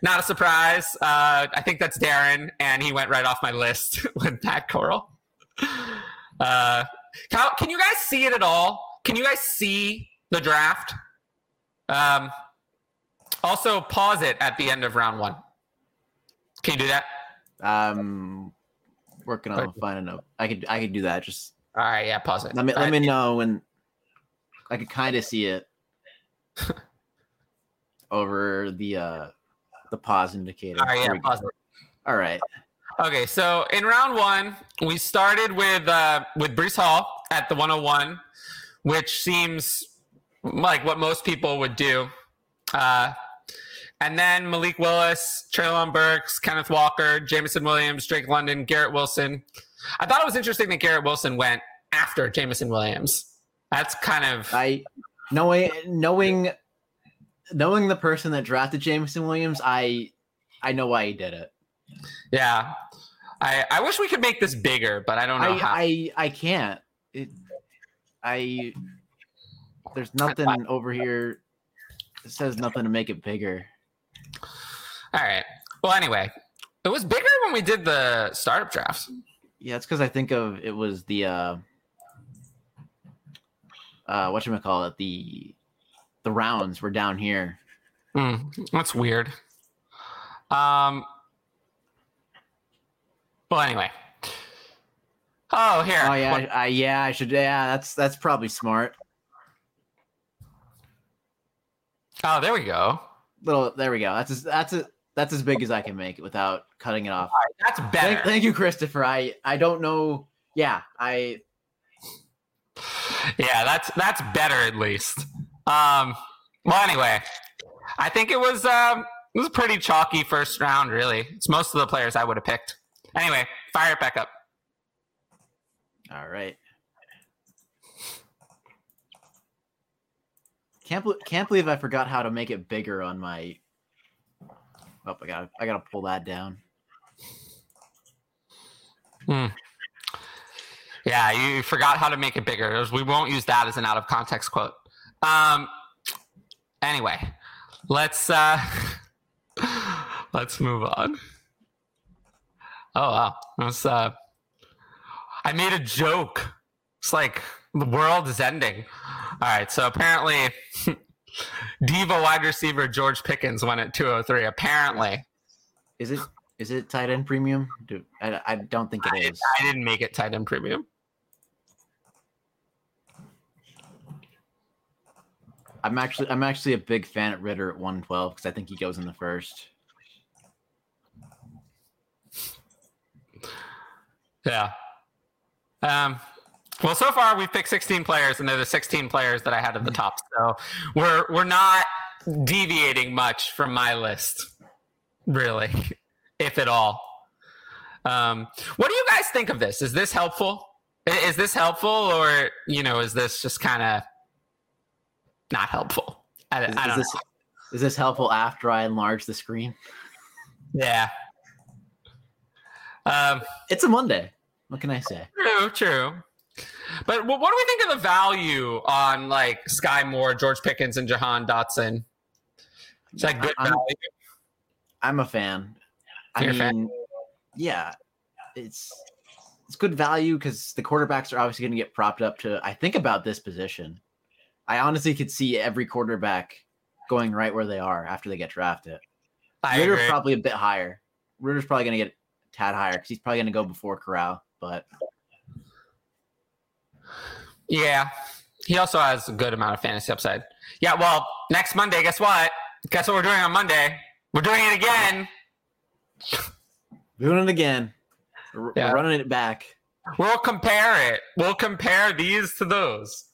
not a surprise. Uh, I think that's Darren, and he went right off my list with Pat Corral. Uh, can, can you guys see it at all? Can you guys see the draft? Um, also, pause it at the end of round one. Can you do that? Um, working on finding a. I could I could do that. Just All right, yeah, pause it. let me let me know when I could kind of see it over the uh the pause indicator. All right, yeah, pause it. All right. Okay, so in round one, we started with uh, with Breece Hall at the 101, which seems like what most people would do. Uh, and then Malik Willis, Treylon Burks, Kenneth Walker, Jameson Williams, Drake London, Garrett Wilson. I thought it was interesting that Garrett Wilson went after Jameson Williams. That's kind of I knowing knowing knowing the person that drafted Jameson Williams, I I know why he did it. yeah. I, I wish we could make this bigger, but I don't know I, how. I I can't. It I there's nothing over here that says nothing to make it bigger. All right. Well, anyway, it was bigger when we did the startup drafts. Yeah, it's because I think of it was the uh, uh, what you call it the the rounds were down here. Mm, that's weird. Um. Well, anyway. Oh, here. Oh yeah, I, I yeah I should yeah that's that's probably smart. oh, there we go. Little there we go. That's as, that's a, that's as big as I can make it without cutting it off. That's better. Thank, thank you, Christopher. I I don't know. Yeah, I yeah, that's that's better at least. Um. Well, anyway, I think it was um it was a pretty chalky first round. Really, it's most of the players I would have picked. Anyway, fire it back up. all right. Can't can't believe I forgot how to make it bigger on my. Oh, I got to I gotta pull that down. Hmm. Yeah, you forgot how to make it bigger. We won't use that as an out of context quote. Um. Anyway, let's uh, let's move on. Oh wow, that's uh, I made a joke. It's like the world is ending. All right, so apparently, diva wide receiver George Pickens went at 203. Apparently, Is it is it tight end premium? Do, I I don't think it is. I didn't make it tight end premium. I'm actually I'm actually a big fan at Ridder at 112 because I think he goes in the first. Yeah. Um, well, so far we've picked 16 players, and they're the 16 players that I had at the top. So we're we're not deviating much from my list, really, if at all. Um, what do you guys think of this? Is this helpful? Is this helpful, or you know, is this just kind of not helpful? I, Is, I don't this know. is this helpful after I enlarge the screen? Yeah. Um, It's a Monday. What can I say? True, true. But what, what do we think of the value on like Skyy Moore, George Pickens, and Jahan Dotson? It's like good I'm- value. I'm a fan. I You're a mean, fan? yeah, it's it's good value because the quarterbacks are obviously going to get propped up to. I think about this position. I honestly could see every quarterback going right where they are after they get drafted. I Ridder agree. probably a bit higher. Ridder's probably going to get a tad higher because he's probably going to go before Corral. But yeah, he also has a good amount of fantasy upside. Yeah. Well, next Monday, guess what? Guess what we're doing on Monday? We're doing it again. doing it again, We're- Yeah. running it back. We'll compare it. We'll compare these to those.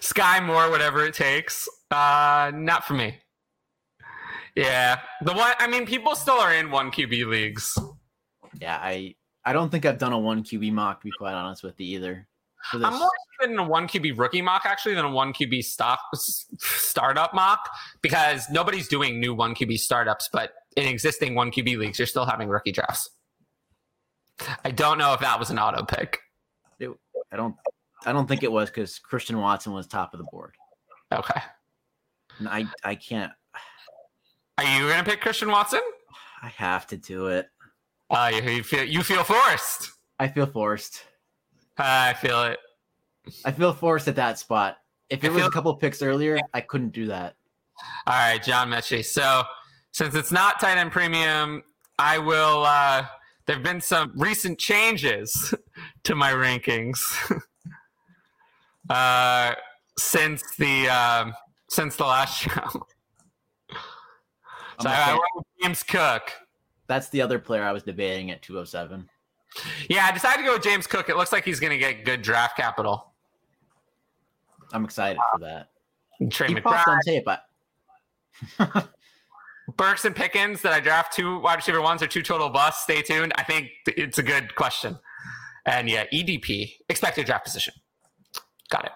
Skyy Moore, whatever it takes. Uh, not for me. Yeah, the one. I mean, people still are in one QB leagues. Yeah, I I don't think I've done a one QB mock to be quite honest with you either. I'm more interested in a one QB rookie mock actually than a one QB stock startup mock because nobody's doing new one QB startups, but in existing one QB leagues, you're still having rookie drafts. I don't know if that was an auto pick. I don't I don't think it was because Christian Watson was top of the board. Okay, And I I can't. are you gonna pick Christian Watson? I have to do it. Uh, you, you feel you feel forced. I feel forced. I feel it. I feel forced at that spot. If I it was feel- a couple picks earlier, I couldn't do that. All right, John Metchie. So since it's not tight end premium, I will. Uh, there have been some recent changes to my rankings uh, since the um, since the last show. So I fan. went with James Cook. That's the other player I was debating at 207. Yeah, I decided to go with James Cook. It looks like he's going to get good draft capital. I'm excited for that. Trey He McBride, on tape. I, Burks, and Pickens. Did I draft two wide receiver ones or two total busts? Stay tuned. I think it's a good question. And yeah, EDP, expected draft position. Got it.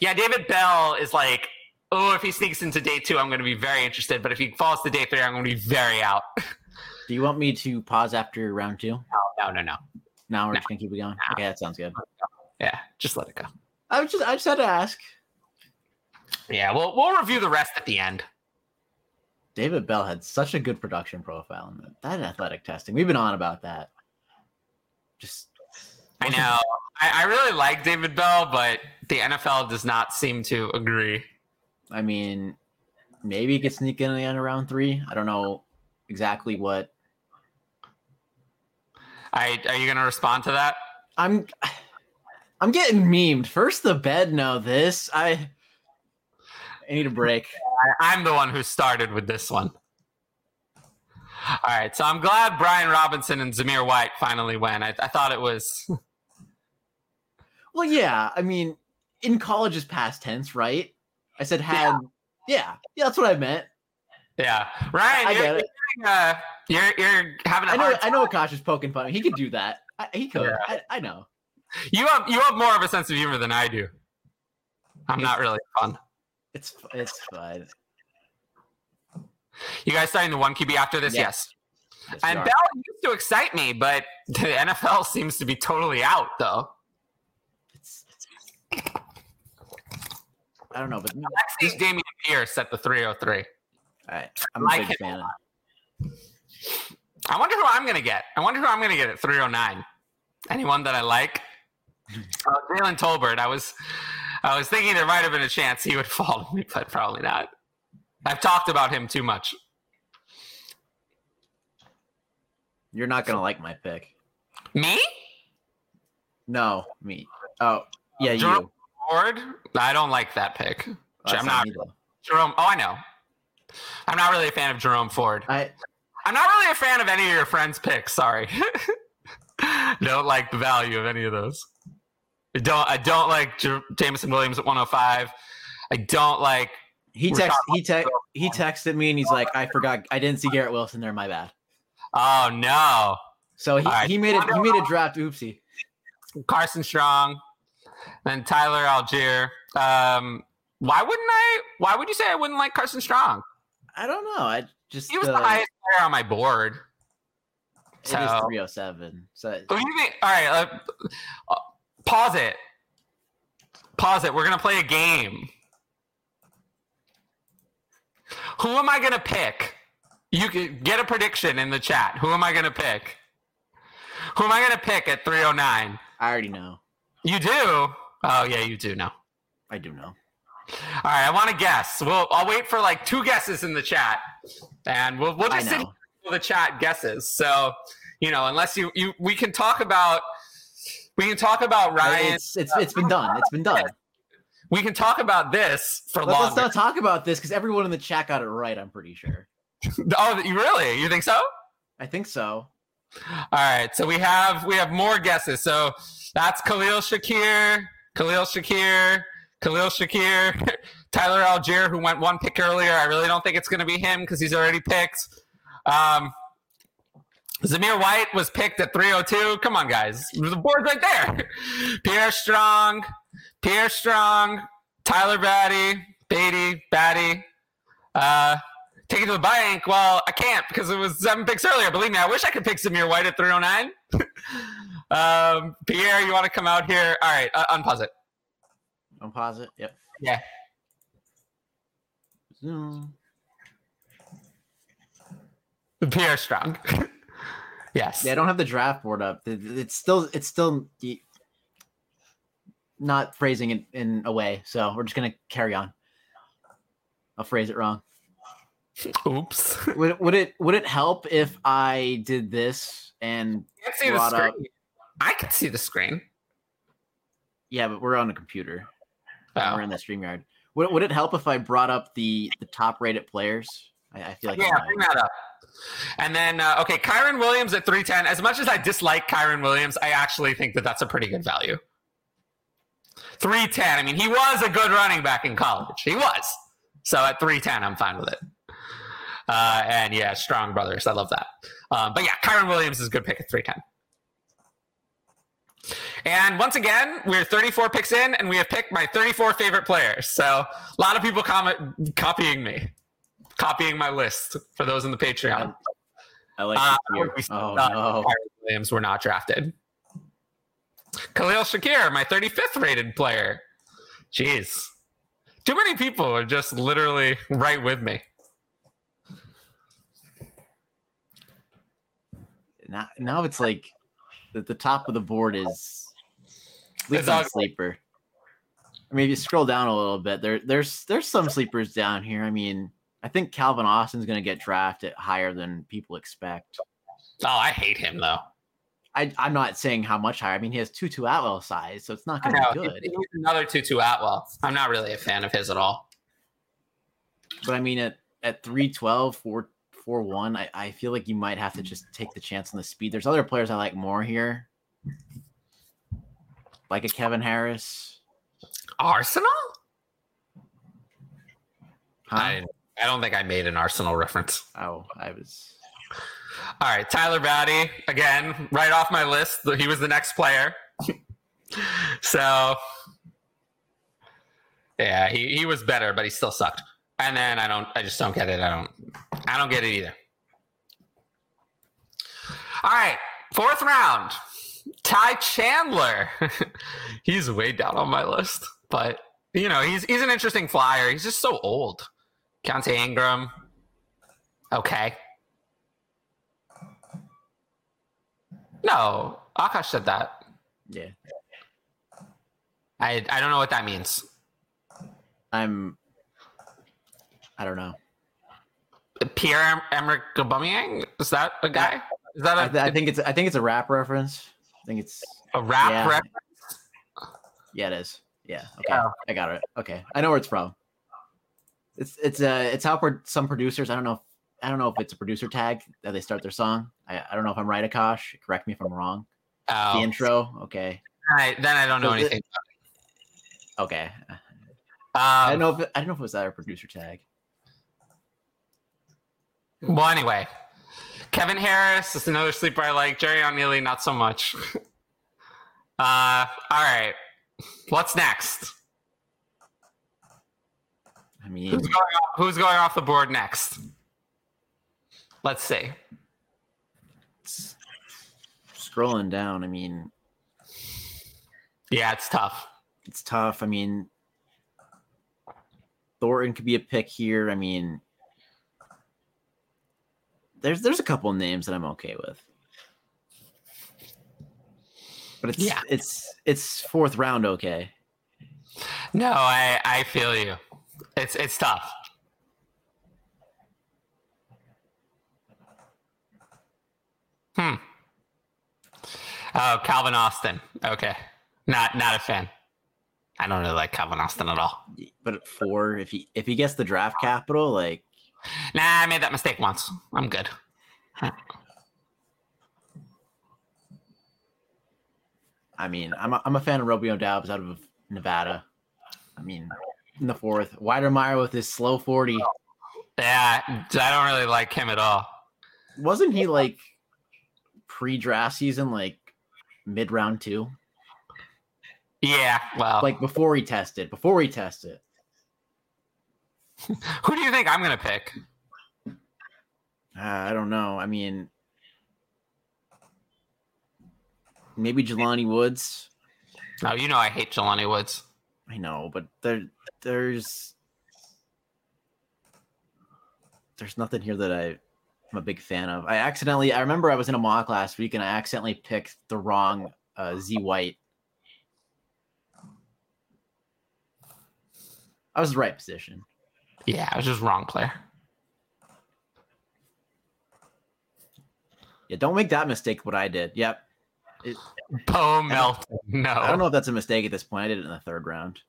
Yeah, David Bell is like, oh, if he sneaks into day two, I'm going to be very interested. But if he falls to day three, I'm going to be very out. do you want me to pause after round two? no, no, no. no. Now we're No. just gonna keep it going. Okay, that sounds good. Yeah, just let it go. I was just I just had to ask. Yeah, we'll we'll review the rest at the end. David Bell had such a good production profile in that, that athletic testing. We've been on about that. Just I know. I, I really like David Bell, but the NFL does not seem to agree. I mean, maybe he could sneak in the end of round three. I don't know exactly what. I are you gonna respond to that? I'm I'm getting memed. First the bed, now this. I I need a break. I'm the one who started with this one. All right, so I'm glad Brian Robinson and Zamir White finally went. I, I thought it was Well, yeah. I mean, in college is past tense, right? I said had. Yeah, yeah, that's what I meant. yeah. Ryan, I get it. Uh, you're you're having a I know. I know. Akash is poking fun. He could do that. I, he could. Yeah. I, I know. You have you have more of a sense of humor than I do. I'm not really fun. It's it's fine. You guys starting the one QB after this? Yes. Yes, And. Bell used to excite me, but the NFL seems to be totally out, though. It's, I don't know, but I see Dameon Pierce at the 303. all right, I'm a big him. fan. Of, I wonder who I'm going to get. I wonder who I'm going to get at 309. Anyone that I like? Uh, Jalen Tolbert. I was, I was thinking there might have been a chance he would fall to me, but probably not. I've talked about him too much. you're not gonna like my pick. Me? No, me. Oh, yeah, Jerome you. Ford? I don't like that pick. That's I'm not. Jerome. Oh, I know. I'm not really a fan of Jerome Ford. I I'm not really a fan of any of your friends' picks. Sorry. don't like the value of any of those. I don't. I don't like J- Jameson Williams at 105. I don't like. he text he te- he texted me and he's like, I forgot I didn't see Garrett Wilson there. My bad. Oh no, So he, right. he made it. He made a draft. Oopsie. Carson Strong, then Tyler Allgeier. Um, why wouldn't I? Why would you say I wouldn't like Carson Strong? I don't know. I just He was uh, the highest player on my board. It is So- 307. So Who do you think? All right, uh, uh, pause it. Pause it. We're gonna play a game. Who am I gonna pick? You can get a prediction in the chat. Who am I gonna pick? Who am I gonna pick at 309? I already know. You do? Oh yeah, you do know. I do know. All right, I want to guess. We'll I'll wait for like two guesses in the chat, and we'll we'll just sit the chat guesses. So you know, unless you you we can talk about we can talk about Ryan. It's it's it's been done. It's been done. We can talk about this for long. Let, us not talk about this because everyone in the chat got it right. I'm pretty sure. oh, you really? You think so? I think so. All right. So we have we have more guesses. So that's Khalil Shakir, Khalil Shakir, Khalil Shakir, Tyler Allgeier, who went one pick earlier. I really don't think it's going to be him because he's already picked. Um, Zamir White was picked at 302. Come on, guys. The board's right there. Pierre Strong, Pierre Strong, Tyler Batty, Beatty, Batty. Uh, take it to the bank. Well, I can't because it was seven picks earlier. Believe me, I wish I could pick Zamir White at 309. um, Pierre, you want to come out here? All right, uh, unpause it. I'm positive. Yep. Yeah. Zoom. Pierre Strong. yes. Yeah, I don't have the draft board up. It's still it's still not phrasing it in a way, so we're just gonna carry on. I'll phrase it wrong. Oops. Would would it would it help if I did this and can't see the screen. up- I can see the screen. yeah, but we're on a computer. Oh. We're in the StreamYard. Would, would it help if I brought up the the top rated players? I, I feel like yeah, bring that up. And then, uh, okay, Kyren Williams at 310. As much as I dislike Kyren Williams, I actually think that that's a pretty good value. 310. I mean, he was a good running back in college. He was. So at 310, I'm fine with it. Uh, and yeah, strong brothers. I love that. Um, but yeah, Kyren Williams is a good pick at 310. And once again, we're 34 picks in, and we have picked my 34 favorite players. So a lot of people comment, copying me, copying my list for those in the Patreon. I like uh, we oh, no. Williams were not drafted. Khalil Shakir, my 35th rated player. Jeez. Too many people are just literally right with me. Now, now it's like the, the top of the board is least on sleeper. I mean, if you scroll down a little bit, there there's there's some sleepers down here. I mean, I think Calvin Austin's going to get drafted higher than people expect. Oh, I hate him though. I, I'm not saying how much higher. I mean, he has Tutu Atwell size, so it's not going to be good. he's another Tutu Atwell. I'm not really a fan of his at all. But I mean, at at 312, 4, 4 1, I, I feel like you might have to just take the chance on the speed. There's other players I like more here, like a Kevin Harris. Arsenal? Huh? I I don't think I made an Arsenal reference. oh, I was. All right, Tyler Batty again, right off my list. He was the next player. so, yeah, he, he was better, but he still sucked. And then I don't, I just don't get it. I don't, I don't get it either. All right, fourth round, Ty Chandler. he's way down on my list, but you know he's he's an interesting flyer. He's just so old. Keaontay Ingram, okay. No, Akash said that. Yeah, I I don't know what that means. I'm. I don't know. Pierre Emerick Aubameyang is that a guy? Is that I, a, th- I think it's. I think it's a rap reference. I think it's. a rap yeah. rep? Yeah, it is. Yeah. Okay. Yeah. I got it. Okay. I know where it's from. It's it's uh it's how pro- some producers. I don't know. If, I don't know if it's a producer tag that they start their song. I, I don't know if I'm right, Akash. Correct me if I'm wrong. Oh, The intro. Okay. all right, then I don't know So anything. Okay. I Um, don't know if it, I don't know if it was that or producer tag. Well, anyway, Kevin Harris is another sleeper I like. Jerrion Ealy, not so much. uh, all right, what's next? I mean, Who's going off, who's going off the board next? Let's see. scrolling down. I mean, Yeah, it's tough. it's tough. I mean, Thornton could be a pick here. I mean, there's there's a couple names that I'm okay with, but it's Yeah. it's it's fourth round okay. No, I I feel you. It's it's tough. Hmm. Oh, Calvin Austin. Okay. Not not a fan. I don't really like Calvin Austin at all. But at four, if he if he gets the draft capital, like Nah, I made that mistake once. I'm good. I mean, I'm a, I'm a fan of Romeo Doubs out of Nevada. I mean, in the fourth, Wydermyer with his slow forty. Yeah, I don't really like him at all. Wasn't he like pre-draft season, like mid round two? Yeah, well, Like before he tested, before he tested. who do you think I'm gonna pick? Uh, I don't know. I mean, maybe Jelani Woods. Oh, you know I hate Jelani Woods. I know, but there, there's, there's nothing here that I, I'm a big fan of. I accidentally, I remember I was in a mock last week and I accidentally picked the wrong uh, Z White. I was the right position. Yeah, I was just wrong player. Yeah, don't make that mistake. What I did. Yep. It, Bo Melton. No. I don't know if that's a mistake at this point. I did it in the third round.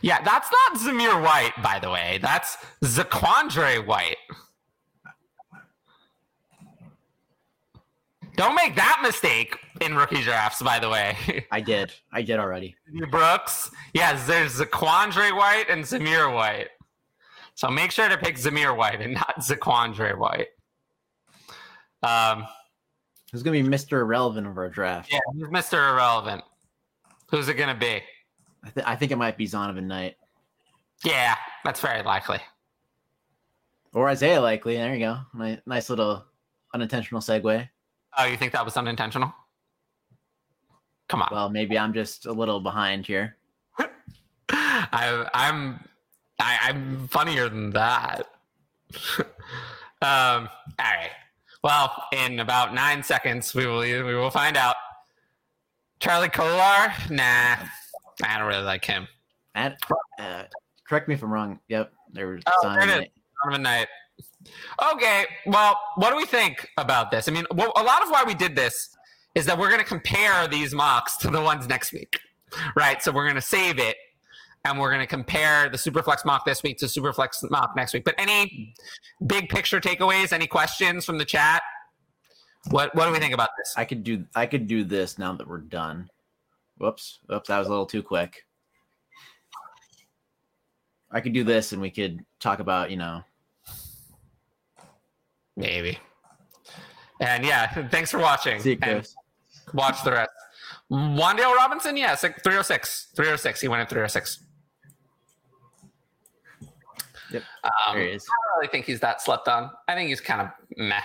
Yeah, that's not Zamir White, by the way. That's Zaquandre White. Don't make that mistake in rookie drafts, by the way. I did. I did already. Brooks. Yes, there's Zaquandre White and Zamir White. So make sure to pick Zamir White and not Zaquandre White. Um, Who's gonna be Mr. Irrelevant of our draft? yeah, who's Mr. Irrelevant. Who's it going to be? I, th- I think it might be Zonovan Knight Yeah, that's very likely. or Isaiah Likely. There you go. Nice little unintentional segue. Oh, you think that was unintentional? Come on. Well, maybe I'm just a little behind here. I, I'm I, I'm funnier than that. um, all right. Well, in about nine seconds, we will we will find out. Charlie Kolar, nah, I don't really like him. And, uh, correct me if I'm wrong. Yep, there was oh, there it is. Son of a night. Okay, well, what do we think about this? I mean, well, a lot of why we did this is that we're going to compare these mocks to the ones next week, right? So we're going to save it and we're going to compare the Superflex mock this week to Superflex mock next week. But any big picture takeaways? Any questions from the chat? What What do we think about this? I could do I could do this now that we're done. Whoops, whoops, that was a little too quick. I could do this, and we could talk about you know maybe. And yeah, thanks for watching. See you. Watch the rest. Wan'Dale Robinson, yes, 306. 306. He went at 306. Yep. Um, there he is. I don't really think he's that slept on. I think he's kind of meh.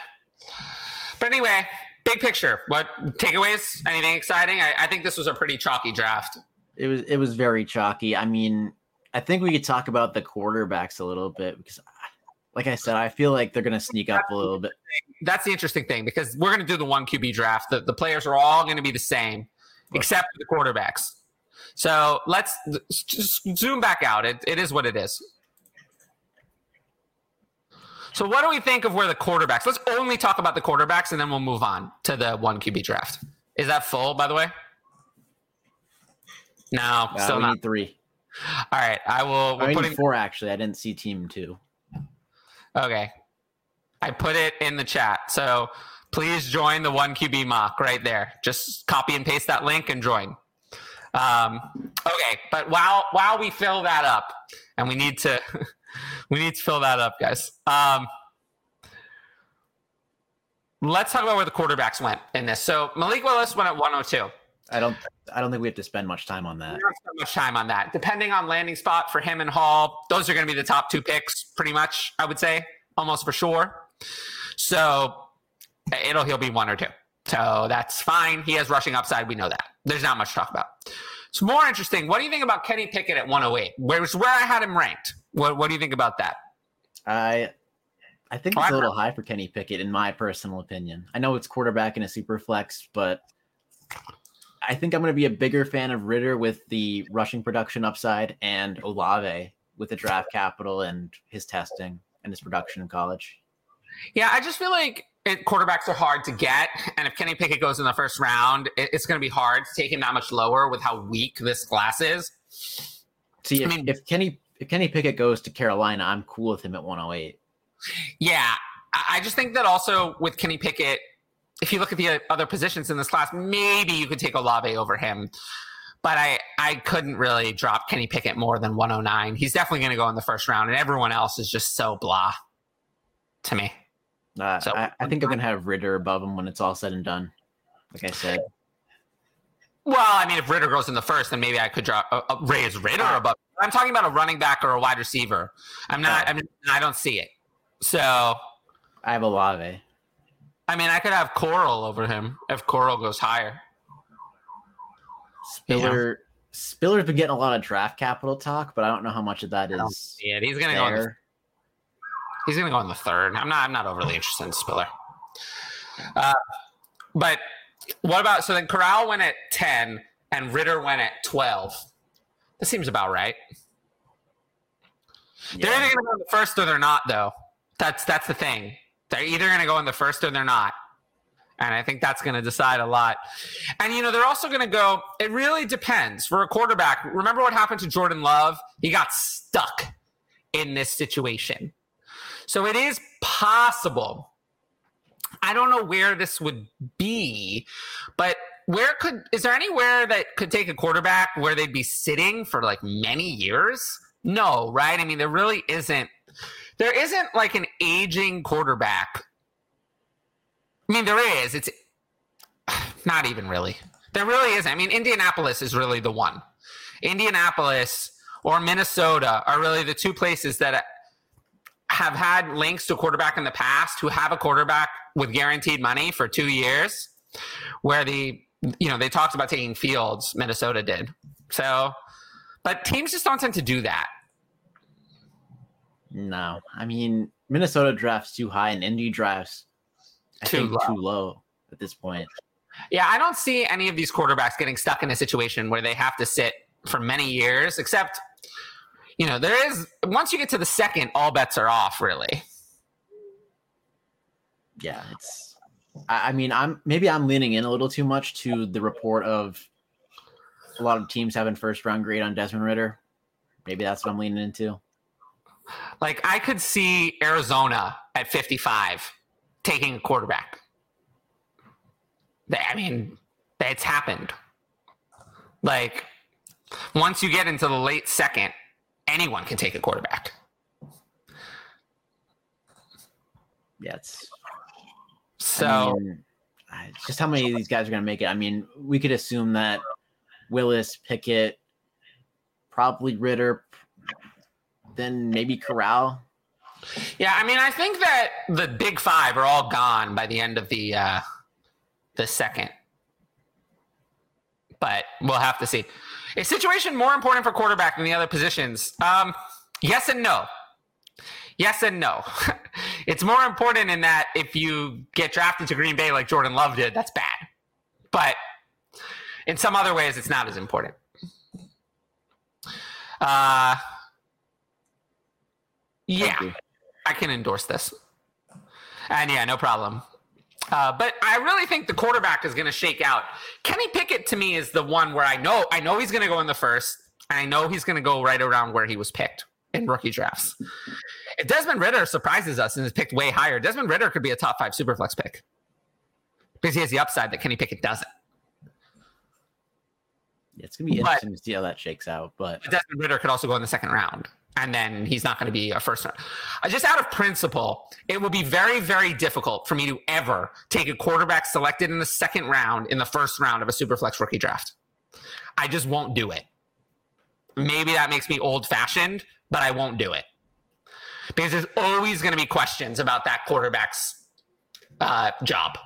But anyway, big picture. What takeaways? Anything exciting? I, I think this was a pretty chalky draft. It was. It was very chalky. I mean, I think we could talk about the quarterbacks a little bit because, like I said, I feel like they're going to sneak up a little bit. That's the interesting thing because we're going to do the one QB draft. The, the players are all going to be the same except the quarterbacks. So let's zoom back out. It, it is what it is. So, what do we think of where the quarterbacks? Let's only talk about the quarterbacks, and then we'll move on to the one QB draft. Is that full, by the way? No, uh, still not three. All right, I will. We're I putting four actually. I didn't see team two. Okay, I put it in the chat. So please join the one QB mock right there. Just copy and paste that link and join. Um, okay, but while while we fill that up, and we need to we need to fill that up, guys. Um, let's talk about where the quarterbacks went in this. So Malik Willis went at 102. I don't I don't think we have to spend much time on that. We don't spend much time on that. Depending on landing spot for him and Hall, those are going to be the top two picks, pretty much. I would say almost for sure. So it'll he'll be one or two. So that's fine. He has rushing upside. We know that. There's not much to talk about. It's more interesting. What do you think about Kenny Pickett at 108? Where's where I had him ranked? What What do you think about that? I I think it's a little high for Kenny Pickett, in my personal opinion. I know it's quarterback in a super flex, but I think I'm going to be a bigger fan of Ridder with the rushing production upside and Olave with the draft capital and his testing and his production in college. Yeah, I just feel like it, quarterbacks are hard to get, and if Kenny Pickett goes in the first round, it, it's going to be hard to take him that much lower with how weak this class is. See, if, I mean, if Kenny if Kenny Pickett goes to Carolina, I'm cool with him at 108. Yeah, I just think that also with Kenny Pickett, if you look at the other positions in this class, maybe you could take Olave over him. But I, I couldn't really drop Kenny Pickett more than 109. He's definitely going to go in the first round, and everyone else is just so blah to me. Uh, so, I, I, think I'm gonna have Ridder above him when it's all said and done. Like I said. Well, I mean, if Ridder goes in the first, then maybe I could drop uh, uh, raise Ridder above. I'm talking about a running back or a wide receiver. I'm not. I mean, I don't see it. So I have Olave. I mean, I could have Corral over him if Corral goes higher. Spiller. Yeah. Spiller's been getting a lot of draft capital talk, but I don't know how much of that is. Yeah, he's gonna there. go. He's going to go in the third. I'm not. I'm not overly interested in Spiller. Uh, but what about so then Corral went at ten and Ridder went at twelve. That seems about right. Yeah. They're either going to go in the first or they're not, though. That's that's the thing. They're either going to go in the first or they're not. And I think that's going to decide a lot. And, you know, they're also going to go, it really depends. For a quarterback, remember what happened to Jordan Love? He got stuck in this situation. So it is possible. I don't know where this would be, but where could is there anywhere that could take a quarterback where they'd be sitting for like many years? No, right? I mean, there really isn't. There isn't like an aging quarterback. I mean, there is. It's not even really. There really isn't. I mean, Indianapolis is really the one. Indianapolis or Minnesota are really the two places that uh, have had links to quarterback in the past who have a quarterback with guaranteed money for two years, where the you know they talked about taking Fields, Minnesota did. So, but teams just don't tend to do that. No, I mean Minnesota drafts too high, and Indy drafts I Too think low. too low at this point. Yeah, I don't see any of these quarterbacks getting stuck in a situation where they have to sit for many years, except, you know, there is, once you get to the second, all bets are off, really. Yeah, it's. I, I mean, I'm maybe I'm leaning in a little too much to the report of a lot of teams having first round grade on Desmond Ridder. Maybe that's what I'm leaning into. Like, I could see Arizona at 55 taking a quarterback. I mean, it's happened. Like, once you get into the late second, anyone can take a quarterback. Yeah, it's So, I mean, just how many of these guys are going to make it. I mean, we could assume that Willis, Pickett, probably Ridder, then maybe Corral. Yeah, I mean, I think that the big five are all gone by the end of the uh, the second, but we'll have to see. Is situation more important for quarterback than the other positions? Um, yes and no. Yes and no. it's more important in that if you get drafted to Green Bay like Jordan Love did, that's bad. But in some other ways, it's not as important. Uh, yeah. I can endorse this. And yeah, no problem. Uh, but I really think the quarterback is going to shake out. Kenny Pickett to me is the one where I know I know he's going to go in the first, and I know he's going to go right around where he was picked in rookie drafts. If Desmond Ridder surprises us and is picked way higher, Desmond Ridder could be a top five superflex pick because he has the upside that Kenny Pickett doesn't. Yeah, it's going to be But- interesting to see how that shakes out. But But Desmond Ridder could also go in the second round, and then he's not going to be a first round. Uh, Just out of principle, it would be very, very difficult for me to ever take a quarterback selected in the second round in the first round of a superflex rookie draft. I just won't do it. Maybe that makes me old fashioned, but I won't do it because there's always going to be questions about that quarterback's uh, job,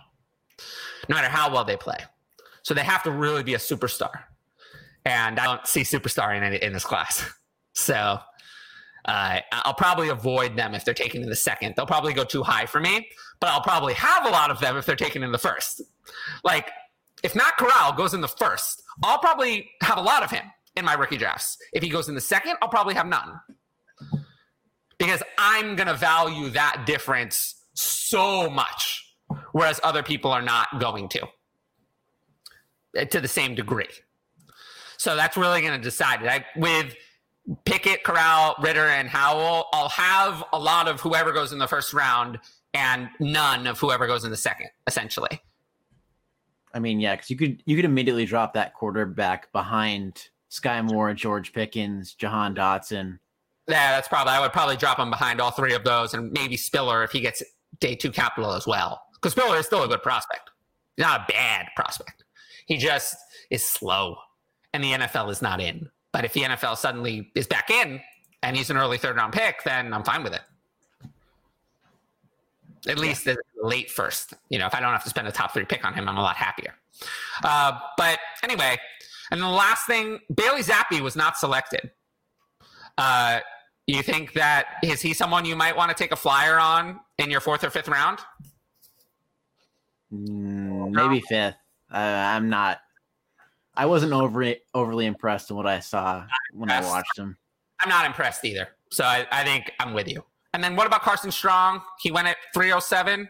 no matter how well they play. So they have to really be a superstar and I don't see superstar in in this class. So uh, I'll probably avoid them if they're taken in the second. They'll probably go too high for me, but I'll probably have a lot of them if they're taken in the first. Like if Matt Corral goes in the first, I'll probably have a lot of him in my rookie drafts. If he goes in the second, I'll probably have none because I'm going to value that difference so much, whereas other people are not going to uh, to the same degree. So that's really going to decide it. I, with Pickett, Corral, Ridder, and Howell, I'll have a lot of whoever goes in the first round and none of whoever goes in the second, essentially. I mean, yeah, because you could you could immediately drop that quarterback behind Skyy Moore, George Pickens, Jahan Dotson. Yeah, that's probably, I would probably drop him behind all three of those and maybe Spiller if he gets day two capital as well. Because Spiller is still a good prospect. Not a bad prospect. He just is slow and the NFL is not in. But if the NFL suddenly is back in and he's an early third round pick, then I'm fine with it. At least the late first. You know, if I don't have to spend a top three pick on him, I'm a lot happier. Uh, but anyway, and the last thing, Bailey Zappe was not selected. Uh, you think that is he someone you might want to take a flyer on in your fourth or fifth round? Mm, maybe fifth. Uh, I'm not. I wasn't overly overly impressed in what I saw when I watched him. I'm not impressed either. So I, I think I'm with you. And then what about Carson Strong? He went at 307.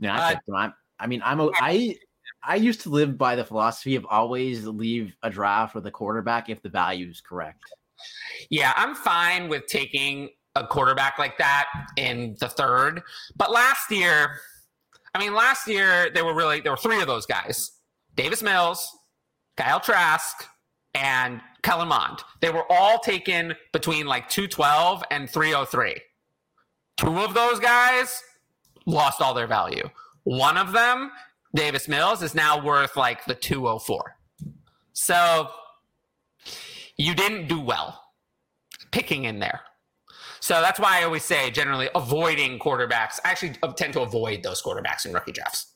Yeah, I, Uh, I mean, I'm a, I I used to live by the philosophy of always leave a draft with a quarterback if the value is correct. Yeah, I'm fine with taking a quarterback like that in the third. But last year, I mean, last year there were really there were three of those guys: Davis Mills, Kyle Trask, and Kellen Mond. They were all taken between like 212 and 303. Two of those guys lost all their value. One of them, Davis Mills, is now worth like the 204. So you didn't do well picking in there. So that's why I always say generally avoiding quarterbacks. I actually uh, tend to avoid those quarterbacks in rookie drafts.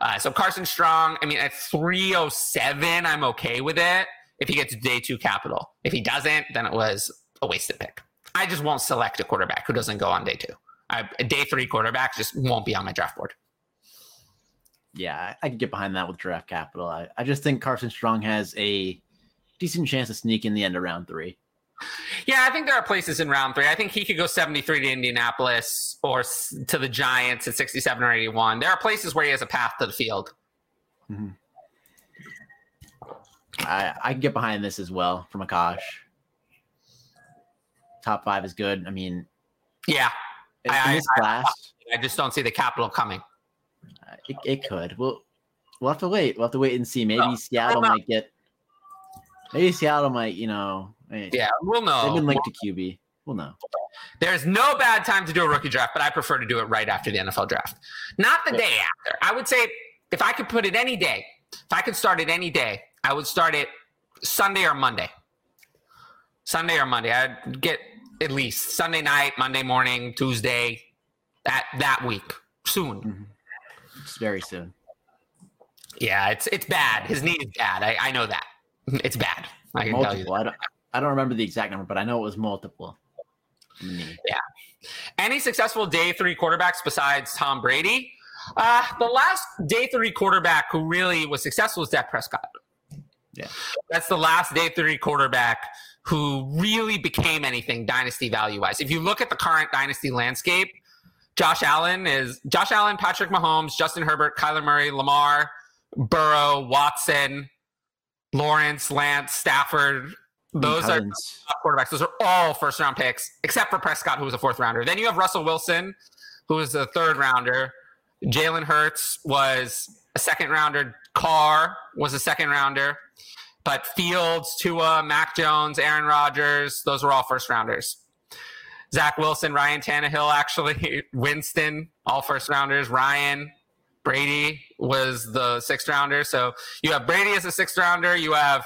Uh, so Carson Strong, I mean, at 307, I'm okay with it if he gets day two capital. If he doesn't, then it was a wasted pick. I just won't select a quarterback who doesn't go on day two. I, day three quarterback just won't be on my draft board. yeah, I, I could get behind that with draft capital. I, I just think Carson Strong has a decent chance to sneak in the end of round three. Yeah, I think there are places in round three. I think he could go 73 to Indianapolis or to the Giants at 67 or 81. There are places where he has a path to the field. Mm-hmm. I, I can get behind this as well from Akash. Top five is good. I mean, yeah, in, I, this I, class, I, just don't see the capital coming. Uh, it, it could. We'll we'll have to wait. We'll have to wait and see. Maybe Seattle might get. Maybe Seattle might, you know. Yeah, we'll know. They've been linked to QB. We'll know. There's no bad time to do a rookie draft, but I prefer to do it right after the NFL draft, not the yeah. day after. I would say if I could put it any day, if I could start it any day, I would start it Sunday or Monday. Sunday or Monday. I'd get at least Sunday night, Monday morning, Tuesday, that that week. Soon. Mm-hmm. It's very soon. Yeah, it's it's bad. His knee is bad. I, I know that. It's bad. I can multiple. tell you. I don't I don't remember the exact number, but I know it was multiple. Yeah. Any successful day three quarterbacks besides Tom Brady? Uh, the last day three quarterback who really was successful was Dak Prescott. Yeah. That's the last day three quarterback who really became anything dynasty value wise. If you look at the current dynasty landscape, Josh Allen is Josh Allen, Patrick Mahomes, Justin Herbert, Kyler Murray, Lamar, Burrow, Watson, Lawrence, Lance, Stafford. Those are quarterbacks. Those are all first round picks, except for Prescott, who was a fourth rounder. Then you have Russell Wilson, who was a third rounder. Jalen Hurts was a second rounder. Carr was a second rounder. But Fields, Tua, Mac Jones, Aaron Rodgers, those were all first rounders. Zach Wilson, Ryan Tannehill, actually, Winston, all first rounders. Ryan, Brady was the sixth rounder. So you have Brady as a sixth rounder. You have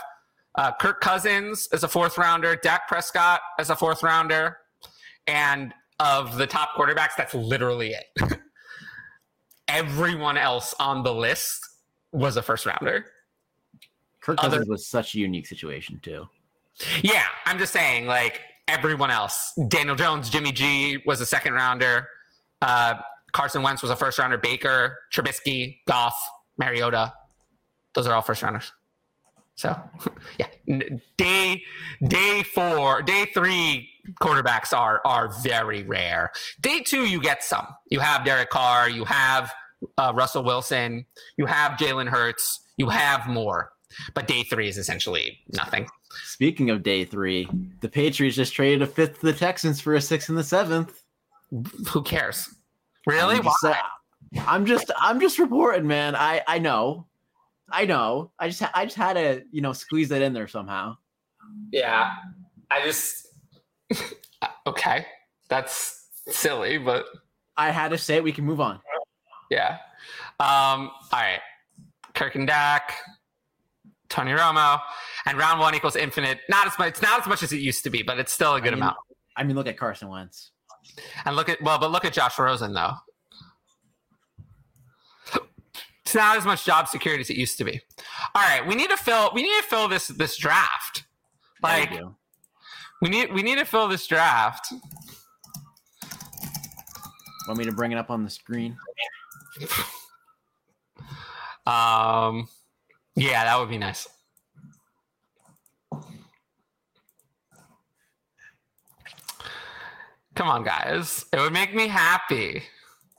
uh, Kirk Cousins as a fourth rounder. Dak Prescott as a fourth rounder. And of the top quarterbacks, that's literally it. Everyone else on the list was a first rounder. Kirk Cousins Other, was such a unique situation too. Yeah, I'm just saying, like everyone else, Daniel Jones, Jimmy G was a second rounder. Uh, Carson Wentz was a first rounder. Baker, Trubisky, Goff, Mariota, those are all first rounders. So, yeah, day day four, day three quarterbacks are are very rare. Day two, you get some. You have Derek Carr, you have uh, Russell Wilson, you have Jalen Hurts, you have more. But day three is essentially nothing. Speaking of day three, the Patriots just traded a fifth to the Texans for a sixth and the seventh. Who cares? Really? I'm just, uh, I'm just, I'm just reporting, man. I I know, I know. I just I just had to you know squeeze that in there somehow. Yeah, I just okay. That's silly, but I had to say it. We can move on. Yeah. Um. All right. Kirk and Dak, Tony Romo, and round one equals infinite. Not as much. It's not as much as it used to be, but it's still a good I mean, amount. I mean, look at Carson Wentz. And look at well, but look at Josh Rosen though. It's not as much job security as it used to be. All right, we need to fill. We need to fill this this draft. Like we need we need to fill this draft. Want me to bring it up on the screen? um. Yeah, that would be nice. Come on, guys. It would make me happy.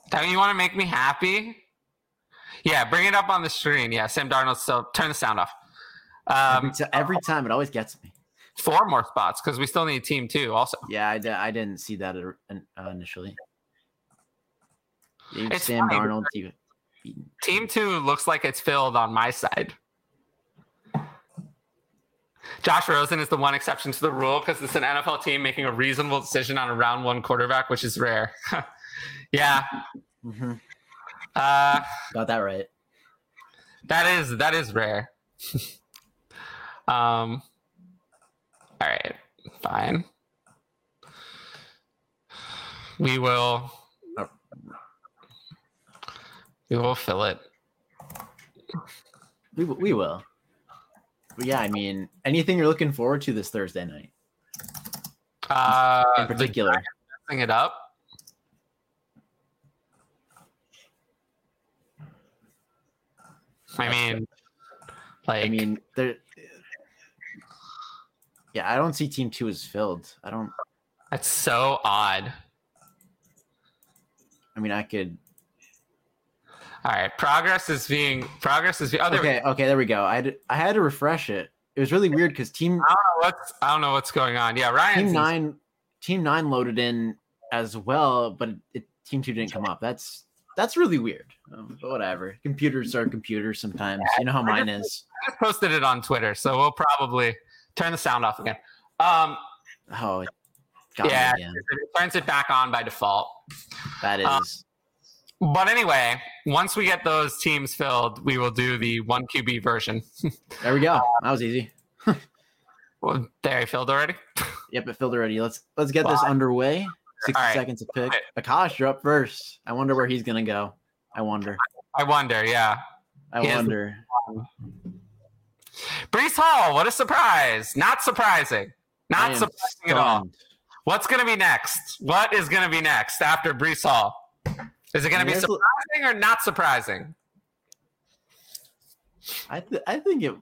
Don't you want to make me happy? Yeah, bring it up on the screen. Yeah, Sam Darnold. So turn the sound off. Um, every, t- every time, it always gets me. Four more spots because we still need team two. Also, yeah, I, d- I didn't see that uh, initially. It's Sam funny, Darnold. Team, team two looks like it's filled on my side. Josh Rosen is the one exception to the rule because it's an NFL team making a reasonable decision on a round one quarterback, which is rare. yeah. Mm-hmm. Uh, Got that right. That is that is rare. um. All right. Fine. We will. We will fill it. We, we will. But yeah, I mean, anything you're looking forward to this Thursday night? Uh, in particular, messing it up. I mean, like, I mean, there. Yeah, I don't see team two is filled. I don't. that's so odd. I mean, I could. All right, progress is being progress is. Being, oh, Okay, okay, there we go. I had to, I had to refresh it. It was really weird because team I don't know what's I don't know what's going on. Yeah, Ryan. team nine team nine loaded in as well, but it, team two didn't come up. That's that's really weird. Um, but whatever. Computers are computers sometimes. You know how mine is. I just posted it on Twitter, so we'll probably turn the sound off again. Um, Oh, it got me yeah, it turns it back on by default. That is. Uh, But anyway, once we get those teams filled, we will do the one QB version. there we go. That was easy. well, there, I filled already. Yep, it filled already. Let's let's get this underway. Sixty right. seconds to pick. Akash, you're up first. I wonder where he's gonna go. I wonder. I wonder. Yeah, I He wonder. Breece Hall. What a surprise! Not surprising. Not surprising at all. What's going to be next? What is going to be next after Breece Hall? Is it going to be surprising or not surprising? I th- I think it.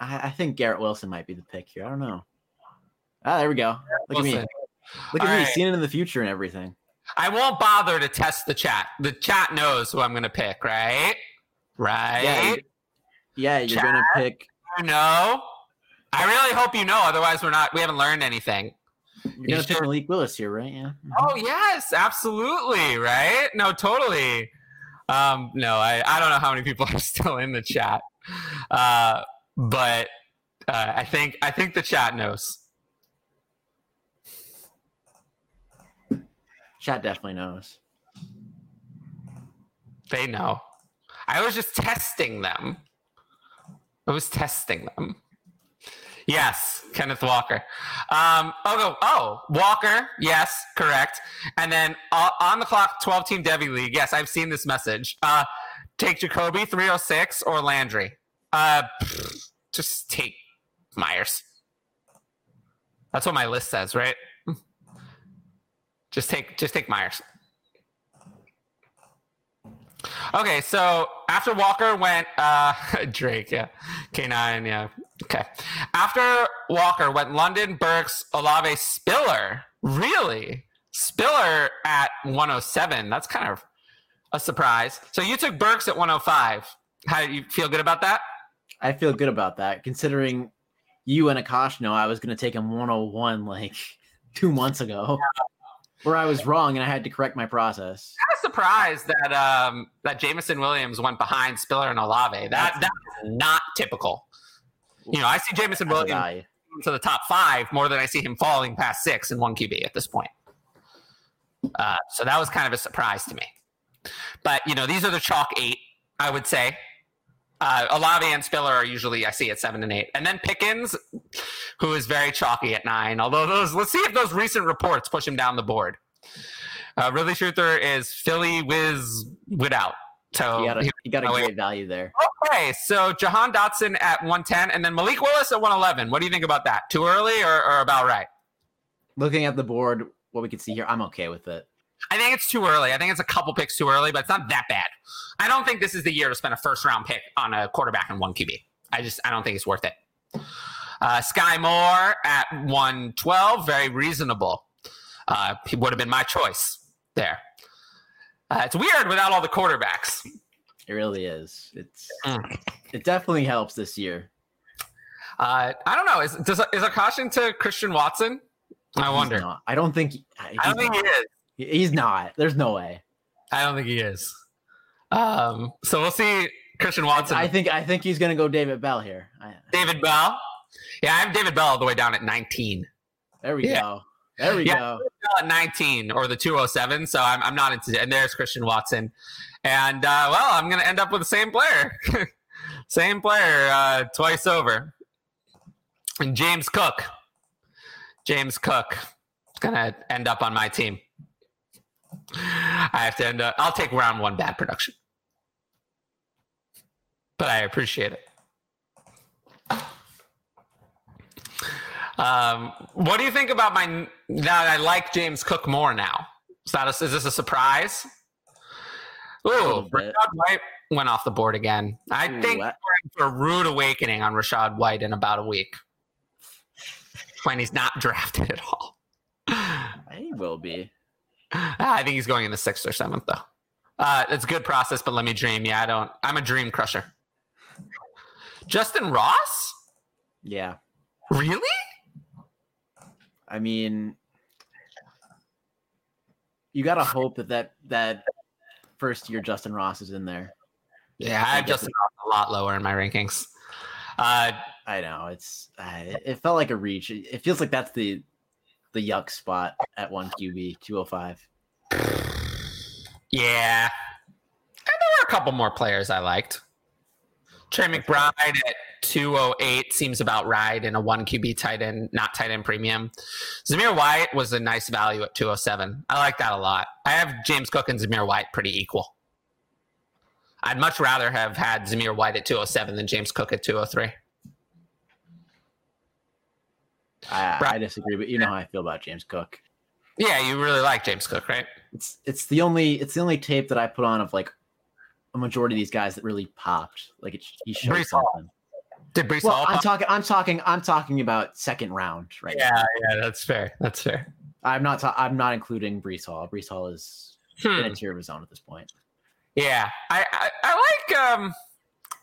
I, I think Garrett Wilson might be the pick here. I don't know. Ah, there we go. Look at me. Wilson. Look at All me right. seeing it in the future and everything. I won't bother to test the chat. The chat knows who I'm going to pick, right? Right? Yeah, yeah, you're gonna pick. You know? I really hope you know. Otherwise, we're not. We haven't learned anything. You're gonna pick? Malik Willis here, right? Yeah. Oh yes, absolutely. Right? No, totally. Um, no, I, I don't know how many people are still in the chat, uh, but uh, I think I think the chat knows. Chat definitely knows. They know. I was just testing them. I was testing them. Yes, Kenneth Walker. Um, oh, oh, Walker. Yes, correct. And then uh, on the clock, 12 team devy League. Yes, I've seen this message. Uh, take Jacoby 306 or Landry. Uh, just take Myers. That's what my list says, right? Just take, just take Myers. Okay, so after Walker went uh Drake, yeah. K9, yeah. Okay. After Walker went London, Burks, Olave, Spiller. Really? Spiller at 107. That's kind of a surprise. So you took Burks at 105. How do you feel good about that? I feel good about that, considering you and Akash know I was gonna take him 101 like two months ago. Where I was wrong and I had to correct my process. I'm surprised that um that Jameson Williams went behind Spiller and Olave. That that's not typical. You know, I see Jameson Williams to the top five more than I see him falling past six in one QB at this point. Uh, so that was kind of a surprise to me. But you know, these are the chalk eight, I would say. Uh, Olave and Spiller are usually I see at seven and eight, and then Pickens, who is very chalky at nine. Although those, let's see if those recent reports push him down the board. Uh, Ridley Truther is Philly whiz without. So You got a, you got a great value there. Okay, so Jahan Dotson at 110 and then Malik Willis at 111. What do you think about that? Too early or, or about right? Looking at the board, what we can see here, I'm okay with it. I think it's too early. I think it's a couple picks too early, but it's not that bad. I don't think this is the year to spend a first round pick on a quarterback and one QB. I just I don't think it's worth it. Uh, Skyy Moore at 112, very reasonable. Uh, he would have been my choice there. Uh, it's weird without all the quarterbacks. It really is. It's Mm. it definitely helps this year. Uh, I don't know. Is does, is a caution to Christian Watson? I wonder. not. I don't think. I don't think he is. He's not. There's no way. I don't think he is. Um, so we'll see Christian Watson. I think I think he's gonna go David Bell here. David Bell. Yeah, I have David Bell all the way down at 19. there we Yeah. go. There we Yeah. go. Bell 19 or the 207. So I'm, I'm not into it. And there's Christian Watson. And uh, well, I'm going to end up with the same player. same player uh, twice over. And James Cook. James Cook is going to end up on my team. I have to end up, I'll take round one bad production. But I appreciate it. Um, what do you think about my that I like James Cook more now? Is that a, is this a surprise? Ooh. Rachaad White went off the board again. I Ooh, think I- we're in for a rude awakening on Rachaad White in about a week when he's not drafted at all. He will be. I think he's going in the sixth or seventh, though. Uh, it's a good process, but let me dream. Yeah, I don't. I'm a dream crusher. Justin Ross? Yeah. Really? I mean, you gotta hope that that that first year Justin Ross is in there. Yeah, I have Justin Ross a lot lower in my rankings. Uh, I know it's. Uh, it felt like a reach. It, it feels like that's the the yuck spot at one QB two hundred five. yeah. And there were a couple more players I liked. Trey McBride at 208 seems about right in a one QB tight end, not tight end premium. Zamir White was a nice value at 207. I like that a lot. I have James Cook and Zamir White pretty equal. I'd much rather have had Zamir White at 207 than James Cook at 203. I, I disagree, but you know how I feel about James Cook. Yeah, you really like James Cook, right? It's it's the only it's the only tape that I put on of like a majority of these guys that really popped. Like it, he showed Breece something. Breece Well, Hall? I'm talking I'm talking I'm talking about second round right now. yeah, yeah, that's fair. That's fair. I'm not ta- I'm not including Breece Hall. Breece Hall is in Hmm. a tier of his own at this point. Yeah, I, I, I like. Um,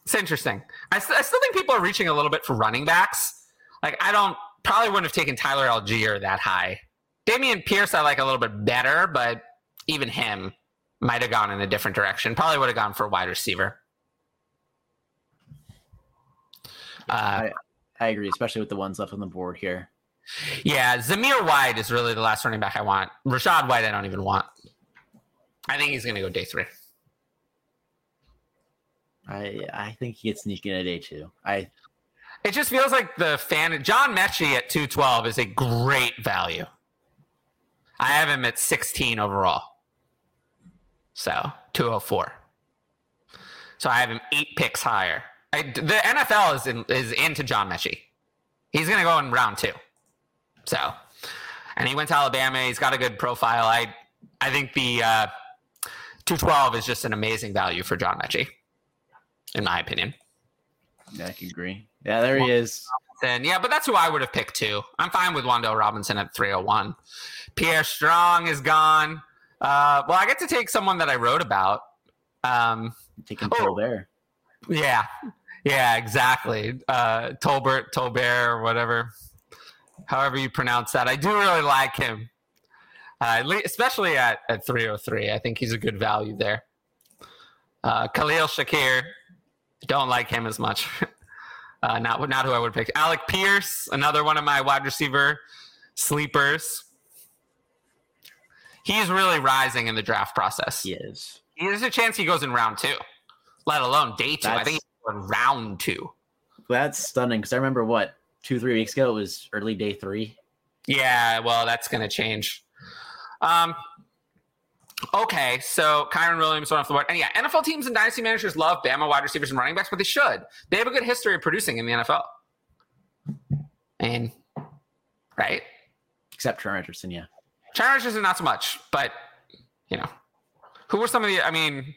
it's interesting. I, st- I still think people are reaching a little bit for running backs. Like I don't probably wouldn't have taken Tyler Allgeier that high. Dameon Pierce I like a little bit better, but even him might have gone in a different direction. Probably would have gone for a wide receiver. Uh, I agree, especially with the ones left on the board here. yeah, Zamir White is really the last running back I want. Rachaad White I don't even want. I think he's going to go day three. I I think he gets sneaking at a day two. I It just feels like the fan John Metchie at 212 is a great value. I have him at 16 overall. So 204. So I have him eight picks higher. I, the NFL is in, is into John Metchie. He's going to go in round two. So, and he went to Alabama. He's got a good profile. I I think the uh, 212 is just an amazing value for John Metchie, in my opinion. yeah, I can agree. Yeah, there he is. Then yeah, but that's who I would have picked too. I'm fine with Wan'Dale Robinson at 301. Pierre Strong is gone. Uh, well, I get to take someone that I wrote about. Um, Take control Oh. there. yeah, yeah, exactly. Uh, Tolbert, Tolbert, or whatever, however you pronounce that. I do really like him, uh, especially at, at 303. I think he's a good value there. Uh, Khalil Shakir, don't like him as much. Uh, not not who I would pick. Alec Pierce, another one of my wide receiver sleepers. He's really rising in the draft process. He is. There's a chance he goes in round two, let alone day two. I think round two. That's stunning because I remember what two three weeks ago it was early day three. Yeah, well, that's going to change. Um, okay, so Kyren Williams went off the board. And yeah, NFL teams and dynasty managers love Bama wide receivers and running backs, but they should. They have a good history of producing in the NFL. And, right? Except Trent Richardson, yeah. China Richardson, not so much, but, you know, who were some of the, I mean,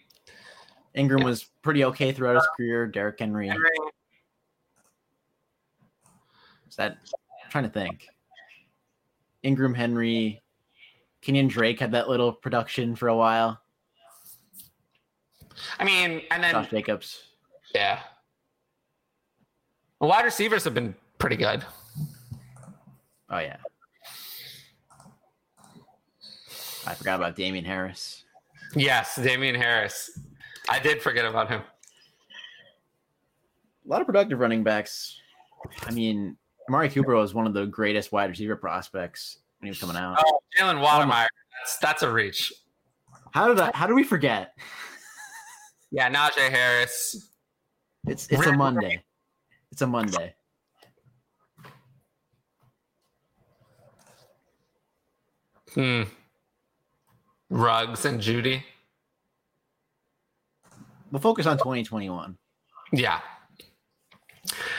Ingram Yeah. was pretty okay throughout his career. Derrick Henry. Henry, Is that I'm trying to think. Ingram Henry, Kenyon Drake had that little production for a while. I mean, and then, Josh Jacobs. yeah. The Wide receivers have been pretty good. Oh yeah. I forgot about Damien Harris. Yes, Damien Harris. I did forget about him. A lot of productive running backs. I mean, Amari Cooper was one of the greatest wide receiver prospects when he was coming out. Oh, Jalen Wydermyer. That's that's a reach. How did I, how do we forget? Yeah, Najee Harris. It's it's a? Monday. It's a Monday. Hmm. Ruggs and Judy. We'll focus on 2021. Yeah.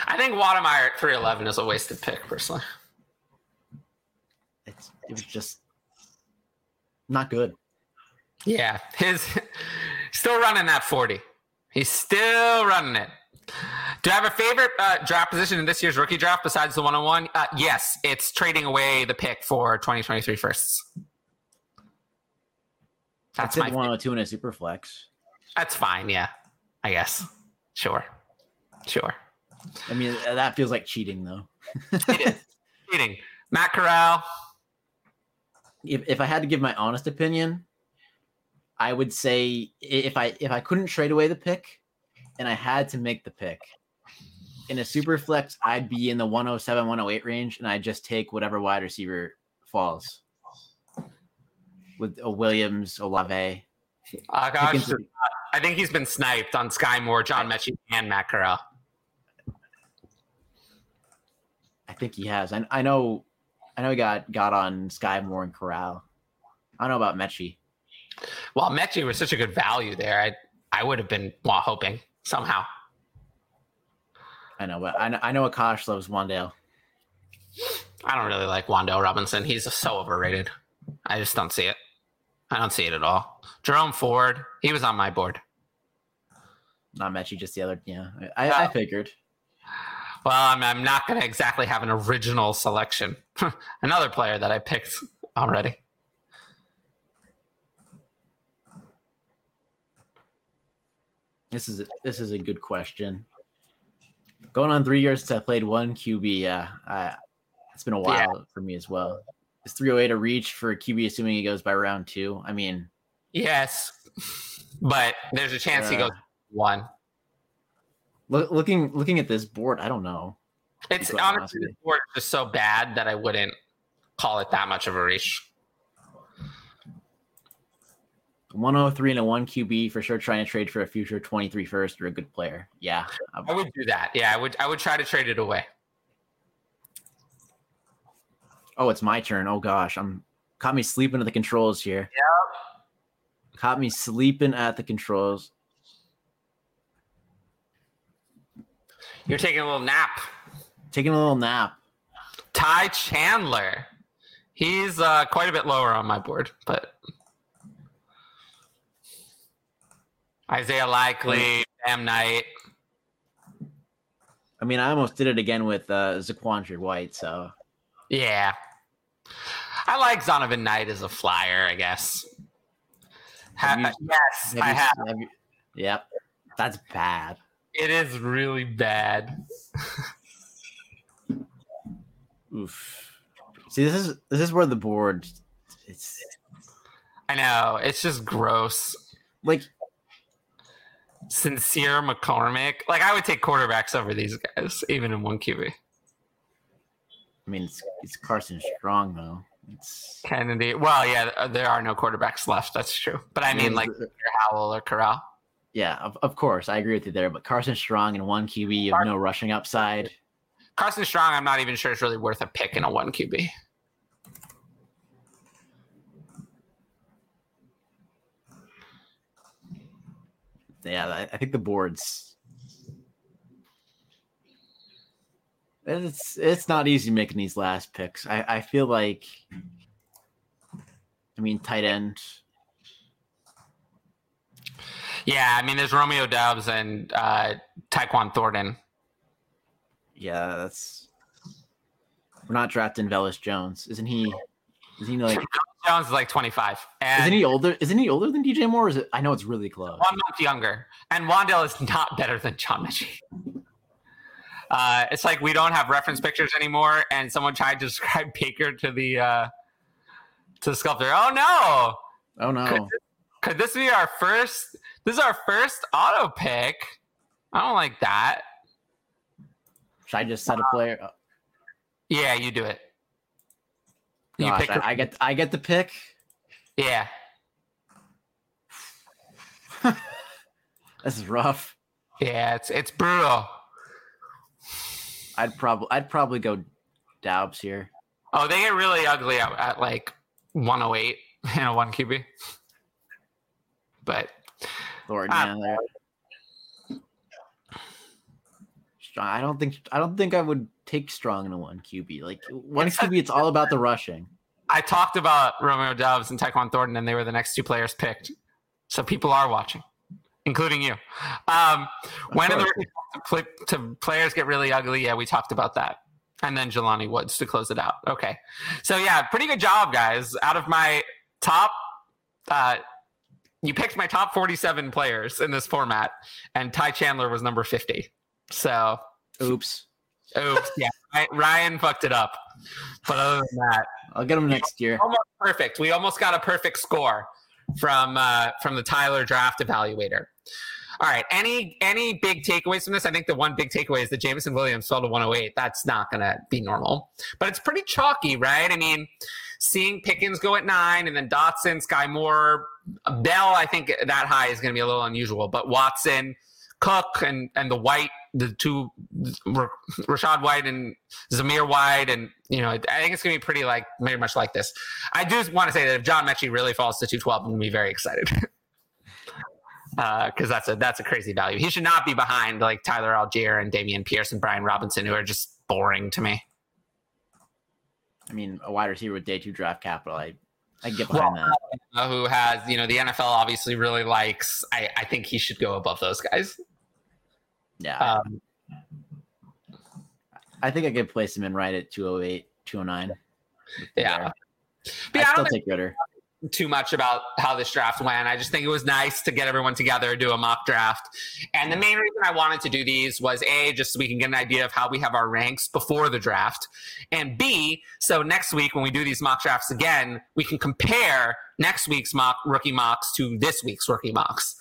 I think Wydermyer at 311 is a wasted pick, personally. It's it was just not good. Yeah. His still running that 40. He's still running it. Do you have a favorite uh, draft position in this year's rookie draft besides the one on one? Yes, it's trading away the pick for 2023 firsts. That's my 102 in a super flex. That's fine. Yeah, I guess. Sure. Sure. I mean, that feels like cheating, though. it is cheating. Matt Corral. If, if I had to give my honest opinion, I would say if I if I couldn't trade away the pick, and I had to make the pick in a super flex, I'd be in the 107, 108 range, and I'd just take whatever wide receiver falls with a Williams, Olave. Uh, gosh, I think he's been sniped on Skyy Moore, John Metchie, and Matt Corral. I think he has. I, I know. I know he got got on Skyy Moore and Corral. I don't know about Metchie. Well, Metchie was such a good value there. I I would have been well, hoping somehow. I know, but I know, I know Akash loves Wan'Dale. I don't really like Wan'Dale Robinson. He's so overrated. I just don't see it. I don't see it at all. Jerome Ford, he was on my board. Not Metchie, just the other. Yeah, I, I figured. Well, I'm, I'm not going to exactly have an original selection. Another player that I picked already. This is a, this is a good question. Going on three years since I played one QB. Yeah, I, it's been a while yeah. for me as well. Is 308 a reach for a QB, assuming he goes by round two? I mean, yes, but there's a chance uh, he goes one. Look, looking looking at this board, I don't know. It's honestly this board is just so bad that I wouldn't call it that much of a reach. 103 and a 1 QB for sure trying to trade for a future 23 first or a good player. Yeah. I would do that. Yeah, I would I would try to trade it away. Oh, it's my turn. Oh gosh, I'm caught me sleeping at the controls here. Yeah. Caught me sleeping at the controls. You're taking a little nap. Taking a little nap. Ty Chandler. He's uh, quite a bit lower on my board, but Isaiah Likely, Bam Knight. I mean, I almost did it again with uh, Zaquandre White, so. Yeah. I like Zonovan Knight as a flyer, I guess. Have you, yes, have I have. have you, yep. That's bad. It is really bad. Oof. See, this is this is where the board it's I know, it's just gross. Like sincere McCormick. Like I would take quarterbacks over these guys, even in one QB. I mean, it's, it's Carson Strong though. It's Kennedy. Well, yeah, there are no quarterbacks left. That's true. But I mean, like Howell or Corral. Yeah, of, of course, I agree with you there. But Carson Strong and one QB, you have no rushing upside. Carson Strong, I'm not even sure it's really worth a pick in a one QB. Yeah, I, I think the boards. It's it's not easy making these last picks. I, I feel like I mean tight end. Yeah, I mean there's Romeo Doubs and uh Tyquan Thornton. Yeah, that's we're not drafting Velus Jones. Isn't he is he like Jones is like 25. And isn't he older? Isn't he older than DJ Moore? is it? I know it's really close. One month younger, and Wan'Dale is not better than John Metchie. Uh, it's like we don't have reference pictures anymore, and someone tried to describe Baker to the uh, to the sculptor. Oh no! Oh no! Could this, could this be our first? This is our first auto pick. I don't like that. Should I just set a uh, player? Yeah, you do it. You Gosh, pick I, I get I get the pick. Yeah. this is rough. Yeah, it's it's brutal. I'd probably I'd probably go Doubs here. Oh, they get really ugly at, at like 108 in a one QB. But Uh, man, I don't think I don't think I would take strong in a one QB. Like one it's QB, it's all about the rushing. I talked about Romeo Doubs and Tyquan Thornton, and they were the next two players picked. So people are watching. including you. Um, when the to, to players get really ugly? Yeah, we talked about that. And then Jelani Woods to close it out. Okay. So yeah, pretty good job, guys. Out of my top uh, you picked my top 47 players in this format, and Ty Chandler was number 50. So, oops. Oops. yeah. Ryan fucked it up. But other than that, I'll get him next year. Almost perfect. We almost got a perfect score from uh, from the Tyler Draft Evaluator. All right. Any any big takeaways from this? I think the one big takeaway is that Jameson Williams fell to 108. That's not going to be normal, but it's pretty chalky, right? I mean, seeing Pickens go at nine and then Dotson, Skyy Moore, Bell, I think that high is going to be a little unusual, but Watson, Cook, and and the White, the two, Rachaad White and Zamir White, and you know, I think it's going to be pretty like very much like this. I do want to say that if John Metchie really falls to 212, I'm going to be very excited. because uh, that's a that's a crazy value. He should not be behind like Tyler Allgeier and Dameon Pierce and Brian Robinson, who are just boring to me. I mean, a wide receiver with day two draft capital, I I get behind well, that. Who has you know the NFL obviously really likes. I I think he should go above those guys. Yeah. Um, I think I could place him in right at 208, 209. Yeah. But yeah, I still take Ridder too much about how this draft went. I just think it was nice to get everyone together, do a mock draft. And the main reason I wanted to do these was A, just so we can get an idea of how we have our ranks before the draft. And B, so next week when we do these mock drafts again, we can compare next week's mock rookie mocks to this week's rookie mocks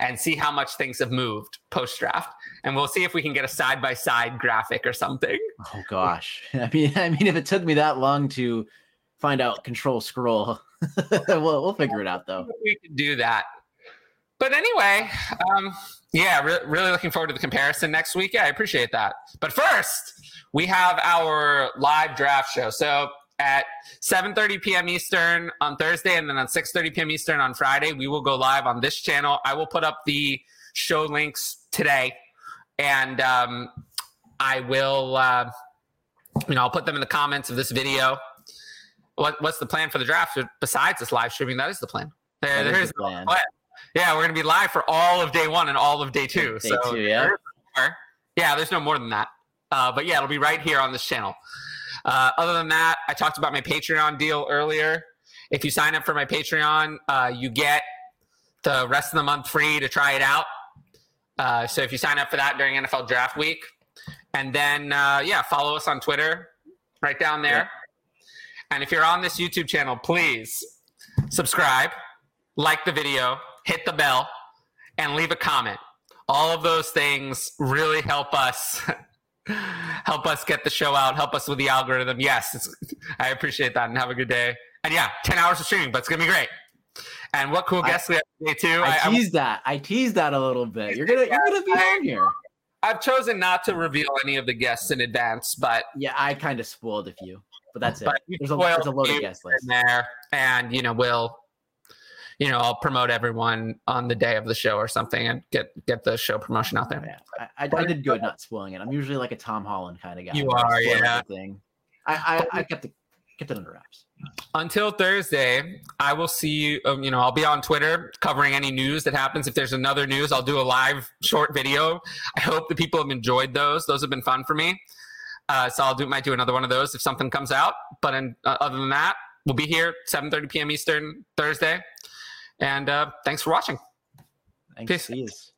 and see how much things have moved post draft. And we'll see if we can get a side by side graphic or something. Oh gosh. I mean I mean if it took me that long to find out control scroll we'll, we'll figure it out though. We can do that. But anyway, um, yeah, re- really looking forward to the comparison next week. Yeah, I appreciate that. But first, we have our live draft show. So at 7:30 p.m. Eastern on Thursday, and then on 6:30 p.m. Eastern on Friday, we will go live on this channel. I will put up the show links today, and um, I will, uh, you know, I'll put them in the comments of this video what what's the plan for the draft besides this live streaming? That is the plan. There, there's the plan. Yeah, we're gonna be live for all of day one and all of day two. Day so two, yeah. yeah, there's no more than that. Uh, but yeah, it'll be right here on this channel. Uh, other than that, I talked about my Patreon deal earlier. If you sign up for my Patreon, uh, you get the rest of the month free to try it out. Uh, so if you sign up for that during NFL Draft Week, and then uh, yeah, follow us on Twitter, right down there. Yeah. And if you're on this YouTube channel, please subscribe, like the video, hit the bell, and leave a comment. All of those things really help us help us get the show out, help us with the algorithm. Yes, I appreciate that and have a good day. And yeah, 10 hours of streaming, but it's going to be great. And what cool guests I, we have today too. I, I teased I, that. I teased that a little bit. You're gonna you're gonna be on here. I've chosen not to reveal any of the guests in advance, but yeah, I kind of spoiled a few but that's it. But there's a, there's a loaded guest list there, and you know we'll, you know, I'll promote everyone on the day of the show or something, and get get the show promotion out there. Yeah, I, I, I did good not spoiling it. I'm usually like a Tom Holland kind of guy. You are, yeah. Thing. I, I I kept it kept it under wraps. Until Thursday, I will see you. Um, you know, I'll be on Twitter covering any news that happens. If there's another news, I'll do a live short video. I hope the people have enjoyed those. Those have been fun for me. Uh, so I'll do might do another one of those if something comes out. But in, uh, other than that, we'll be here 7:30 p.m. Eastern Thursday. And uh, thanks for watching. Thanks. Peace.